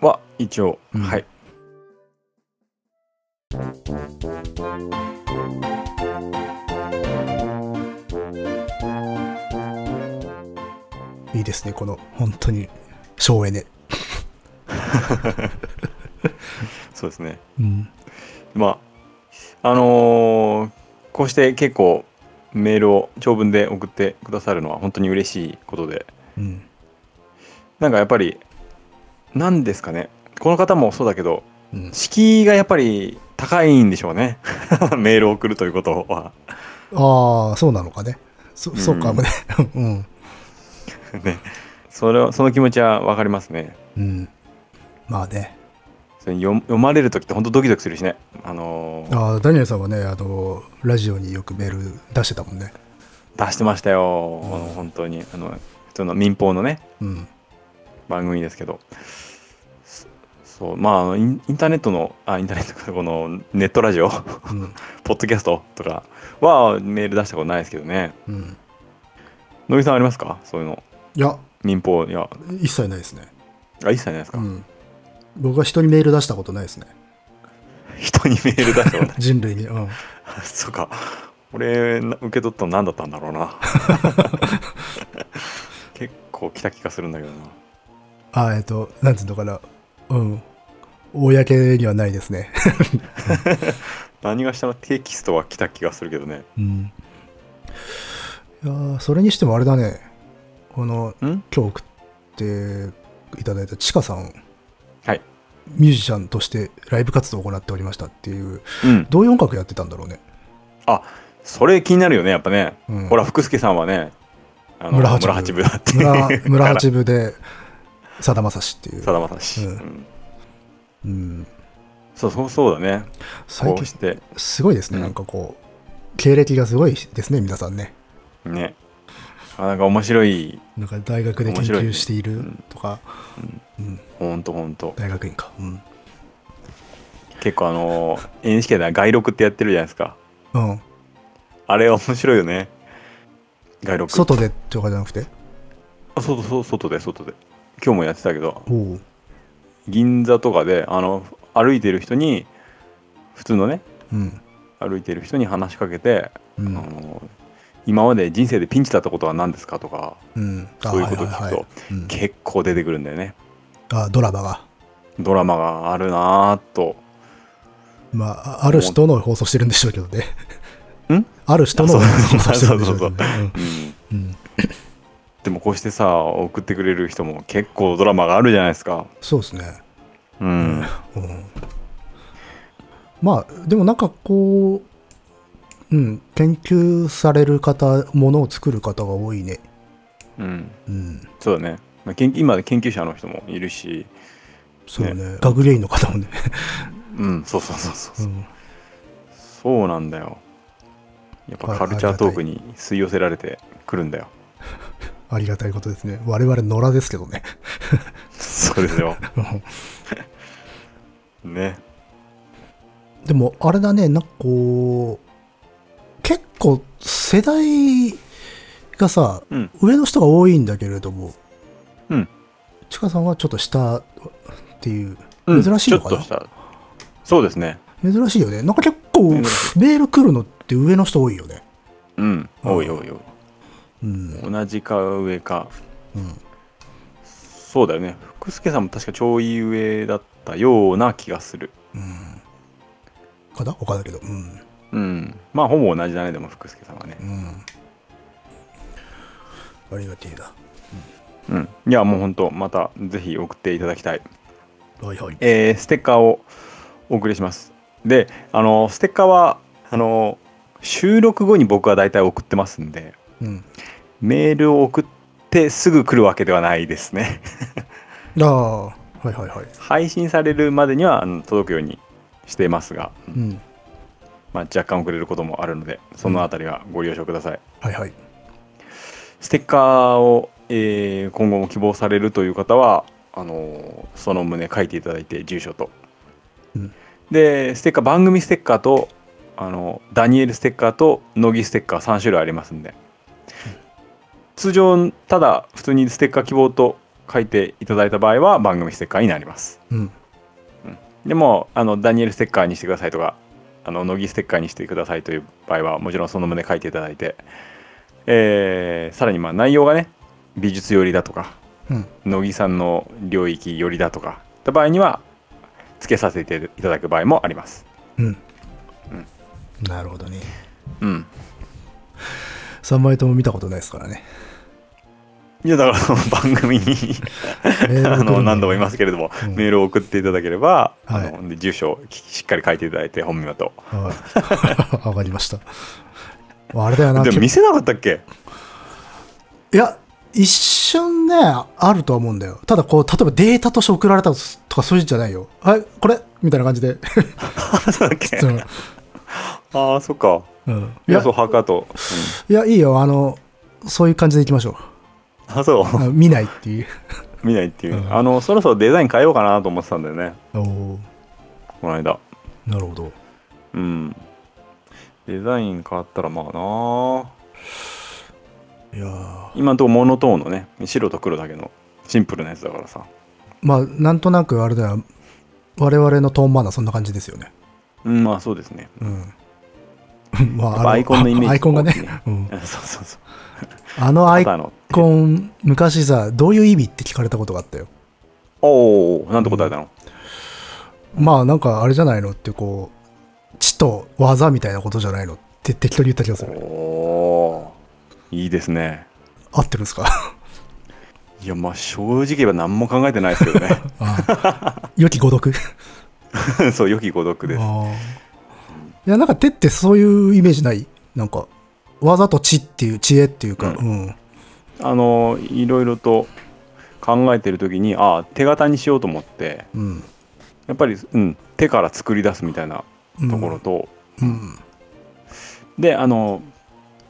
は一応、うんはいいいですね。この、本当に、省エネ。そうですねうん。まああのーこうして結構メールを長文で送ってくださるのは本当に嬉しいことでうん。なんかやっぱり何ですかねこの方もそうだけどうん。敷居がやっぱり高いんでしょうね メールを送るということはああ、そうなのかね。そそうかもね。うん。ねそれはその気持ちは分かりますねうん。まあね。それ読読まれる時って本当ドキドキするしねあのーああ、ダニエルさんはね、あの、ラジオによくメール出してたもんね。出してましたよ、うん本当にあの普通の民放のねうん。番組ですけどそそうまあインインターネットのあインターネットかこのネットラジオうん。ポッドキャストとかはメール出したことないですけどねうん。野木さんありますか？そういうのいや、民放いや一切ないですね。あ一切ないですか、うん。僕は人にメール出したことないですね。人にメール出したことない 人類に。うん。そうか俺な受け取ったの何だったんだろうな結構来た気がするんだけどなああ、えっと、なんつうのかな。うん。公にはないですね。何がしたのテキストは来た気がするけどねうん。いやーそれにしてもあれだね。この、ん？今日送っていただいたちかさん。はい。ミュージシャンとしてライブ活動を行っておりましたっていう、うんどういう音楽やってたんだろうね。それ気になるよねやっぱね、うんほら福助さんはねあの村八分村八分だって村村八分部で、さだまさしっていう。さだまさし、うんうん。うん。そうそうそうだね。最近、して。すごいですね。うんなんかこう、経歴がすごいですね、皆さんね。ね。あなんか面白い。なんか大学で研究しているうんとか、うん、ほんとほんと。大学院か。うん。結構あの NHK では外録ってやってるじゃないですか。うん。あれ面白いよね。外録。外でとかじゃなくて？あ外外外で外で。今日もやってたけど。おお。銀座とかであの歩いてる人に普通のねうん。歩いてる人に話しかけて、あうん。の今まで人生でピンチだったことは何ですかとかうん。そういうことを聞くと、はいはいはいうん結構出てくるんだよねあ、ドラマが。ドラマがあるなぁとまあ、ある人の放送してるんでしょうけどね。ん？ある人のあ放送してるんでしょうけどね。でもこうしてさ送ってくれる人も結構ドラマがあるじゃないですかそうですね。うんうん。まあ、でもなんかこう、うん、研究される方、ものを作る方が多いね。うんうん。そうだね、まあ、研今研究者の人もいるしそうね。学芸員の方もね。うんそうそうそうそう、うん。そうなんだよやっぱカルチャートークに吸い寄せられてくるんだよありがたいことですね。我々野良ですけどね。そうですよ。ね。でも、あれだね、なんかこう、結構世代がさ、うん。上の人が多いんだけれども、うん。ちかさんはちょっと下っていう、うん。珍しいのかな？ちょっとしたそうですね。珍しいよね。なんか結構、珍メール来るのって上の人多いよね。うん。多い多い多いうん。同じか上かうん。そうだよね福助さんも確かちょい上だったような気がするうん。かな？他だけど。うん。うんまあほぼ同じだねでも福助さんはねうん。ありがてえだ。うんいやもうほんとまたぜひ送っていただきたいはいはい。えーステッカーをお送りしますであのステッカーはあの収録後に僕は大体送ってますんでうん。メールを送ってすぐ来るわけではないですね ああ、はいはいはい。配信されるまでにはあの届くようにしていますが、うん。まあ、若干遅れることもあるのでそのあたりはご了承ください、はいはい。ステッカーを、えー今後も希望されるという方はあのーその旨書いていただいて住所と、うんでステッカー番組ステッカーとあのダニエルステッカーと乃木ステッカー3種類ありますんで、通常ただ普通にステッカー希望と書いていただいた場合は番組ステッカーになりますうん。でもあのダニエルステッカーにしてくださいとかあの乃木ステッカーにしてくださいという場合はもちろんその旨書いていただいて、えーさらにまあ内容がね美術寄りだとかうん。乃木さんの領域寄りだとかった場合には付けさせていただく場合もありますうん。なるほどね。うん3枚とも見たことないですからね。いやだから番組に あの何度も言いますけれども、うんメールを送っていただければ、はいあので住所をしっかり書いていただいて本名とはい。わかりました。あれだよな。けでも見せなかったっけ？いや、一瞬ね、あるとは思うんだよ。ただ、こう、例えばデータとして送られたとかそういうんじゃないよ。はい、これ？みたいな感じで。そうだっけ？うんああそっかうん、いいややそう墓と、いや、いいよ。あの、そういう感じでいきましょうん、あそう。見ないっていう。見ないっていう、うん。あのそろそろデザイン変えようかなと思ってたんだよね。この間。なるほど。うん。デザイン変わったらまあないやー。今のところモノトーンのね白と黒だけのシンプルなやつだからさ。まあ、なんとなくあれだよ。我々のトーンマナーそんな感じですよね。うんまあそうですね。うん。まあ、やっぱアイコンのイメージアイコンがね。うん、そうそうそうあのアイコン、昔さ、どういう意味って聞かれたことがあったよ。おおなんて答えたの、まあ、なんかあれじゃないのって、こう、知と技みたいなことじゃないのって適当に言った気がすおる。おーいいですね。合ってるんですか？いやまあ正直言えば何も考えてないですけどね。あ良き誤読 そう良き誤読です。いや、なんか手ってそういうイメージない？なんか、技と知っていう、知恵っていうか、ううん。あのいろいろと考えてる時にああ手形にしようと思ってうん。やっぱり、うん、手から作り出すみたいなうんところと、うん。であの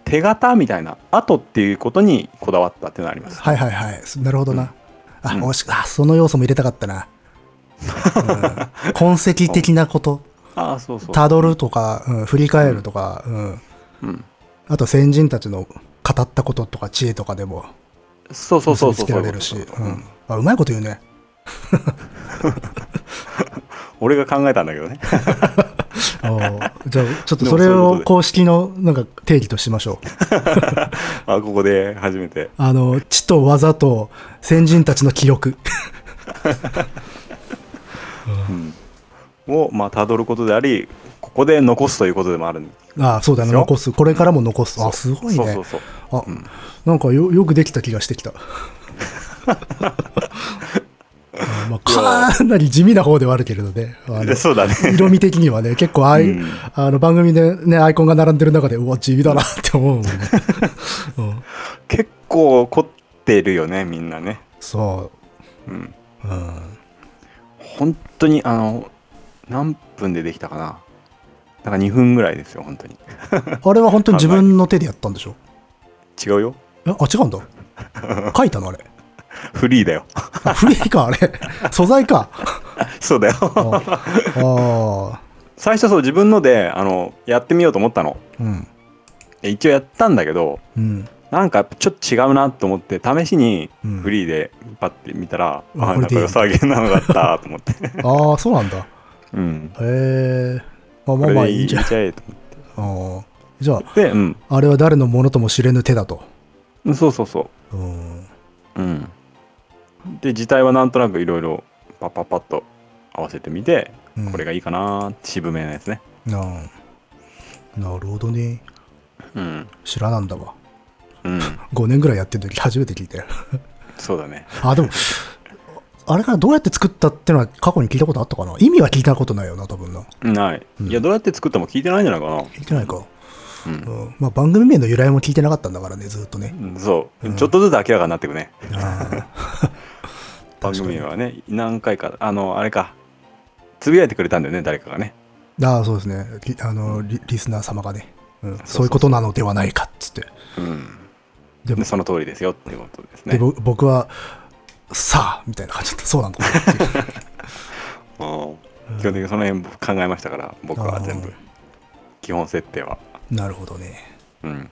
手形みたいな後っていうことにこだわったっていうのがありますはいはいはい。なるほどな。あ、うんもしあ、その要素も入れたかったな。うん 痕跡的なこと、たどるとか、うん、振り返るとか、うん。うん、あと先人たちの語ったこととか知恵とかでもそうそうそうそうけられるし、そうまいこと言うね。俺が考えたんだけどね じゃあ、ちょっとそれを公式のなんか定義としましょう。あここで初めてあの、知と技と先人たちの記録。をまあ辿ることでありここで残すということでもあるんあそうだね、残す。これからも残す。あ、すごいね。そうそうそうあ、なんかよよくできた気がしてきた。あ まあ、かなり地味な方ではあるけれどね。そうだね色味的にはね、結構ああいう、うんあの番組でね、アイコンが並んでる中で、うわ、地味だなって思うもんね。うん、結構凝ってるよねみんなねそうんう。うん。本当にあの何分でできたかななんか2分ぐらいですよ本当に あれは本当に自分の手でやったんでしょ？違うよえあ、違うんだ？書いたのあれ？フリーだよあ、フリーか、あれ。素材か。そうだよああ最初そう自分のであのやってみようと思ったのー。うん。で一応やったんだけどうん。なんかちょっと違うなと思って試しにうんフリーでパッて見たら、うんあなんか良さげなのがあったと思ってああ、そうなんだ。へうんえ。あ、まあこれまあいいんじゃん。えとあー。じゃあ、でうん。あれは誰のものとも知れぬ手だと。そうそうそう。ん。ううん。で字体はなんとなくいろいろパッパッパッと合わせてみて、うん。これがいいかな渋めなやつね。なあなるほどね。うん。知らなんだわ。うん。5年ぐらいやってる時初めて聞いたよ。そうだね。あでもあれからどうやって作ったってのは過去に聞いたことあったかな？意味は聞いたことないよな多分な。ない、うん。いやどうやって作ったも聞いてないんじゃないかな。聞いてないか、うん。うん。まあ、番組名の由来も聞いてなかったんだからねずっとね。うんそう、うん。ちょっとずつ明らかになっていくね。番組はね何回かあのあれか。つぶやいてくれたんだよね誰かがね。ああそうですね。リあのリリスナー様がね、うん。そうそういうことなのではないかっつって。うん。でも。でその通りですよっていうことですでねぼ僕はさあみたいな感じだった。そうなんだっていう うん。基本的にその辺考えましたから僕は全部基本設定は。なるほどねうん。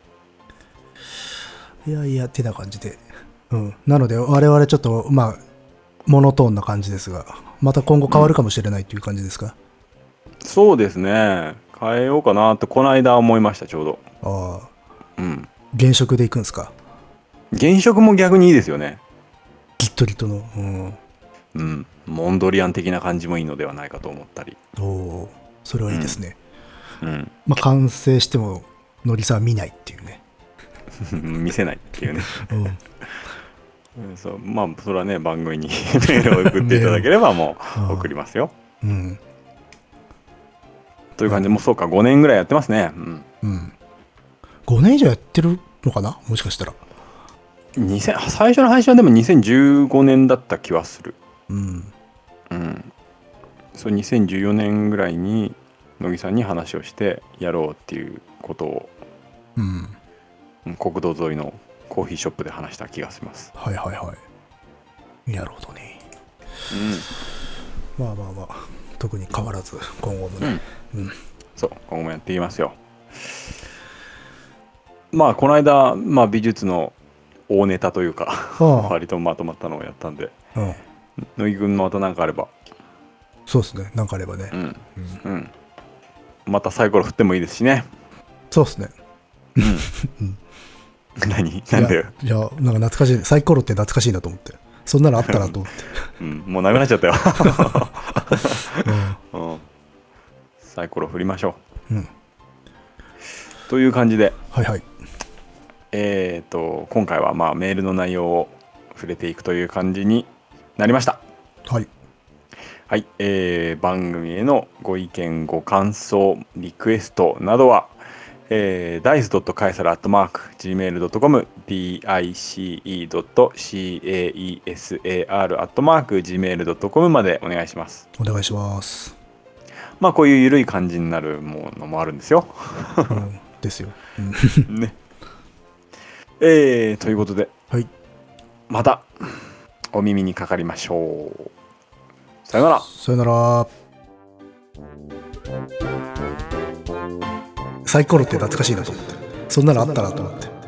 いやいやてな感じで。うん。なので我々ちょっとまあモノトーンな感じですがまた今後変わるかもしれないっていう感じですか、そうですね。変えようかなってこの間思いましたちょうど。ああ。うん。現職でいくんですか？現職も逆にいいですよねギットギットのうん。うん。モンドリアン的な感じもいいのではないかと思ったり。おおー。それはいいですね、うん。まあ完成してものりさんは見ないっていうね、見せないっていうね。うん、うんそう。まあそれはね番組に メールを送っていただければもうん。う送りますよ。うん。という感じ。でもうそうか5年ぐらいやってますね。うん。うん。5年以上やってるのかな？もしかしたら2000最初の配信はでも2015年だった気はする。うん。うん。そう2014年ぐらいに乃木さんに話をしてやろうっていうことをうん。うん国道沿いのコーヒーショップで話した気がします。はいはいはい。なるほどね。まあまあまあ。特に変わらず今後もね、うん。そう今後もやっていきますよ。まあこの間、まあ、美術の大ネタというか割とまとまったのをやったんで。うん、乃木くんまた何かあれば。そうですね。なんかあればね、うん。うん。うん。またサイコロ振ってもいいですしね。そうですね。何？なんで？いやいやなんか懐かしい。サイコロって懐かしいなと思って。そんなのあったなと思って、うん、もうなくなっちゃったよ、ううん、サイコロ振りましょんうん、うという感じで。はいはいえー、と今回はまあメールの内容を触れていくという感じになりました。はい。はい、えー番組へのご意見ご感想リクエストなどは、えー、dice.caesar.gmail.com dice.caesar.gmail.com までお願いします。お願いします、まあこういう緩い感じになるものもあるんですよ。うん、ですよ、うん、ねえー、ということで。はい。またお耳にかかりましょう。さよなら。さよなら。サイコロって懐かしいなと思って。そんなのあったなと思って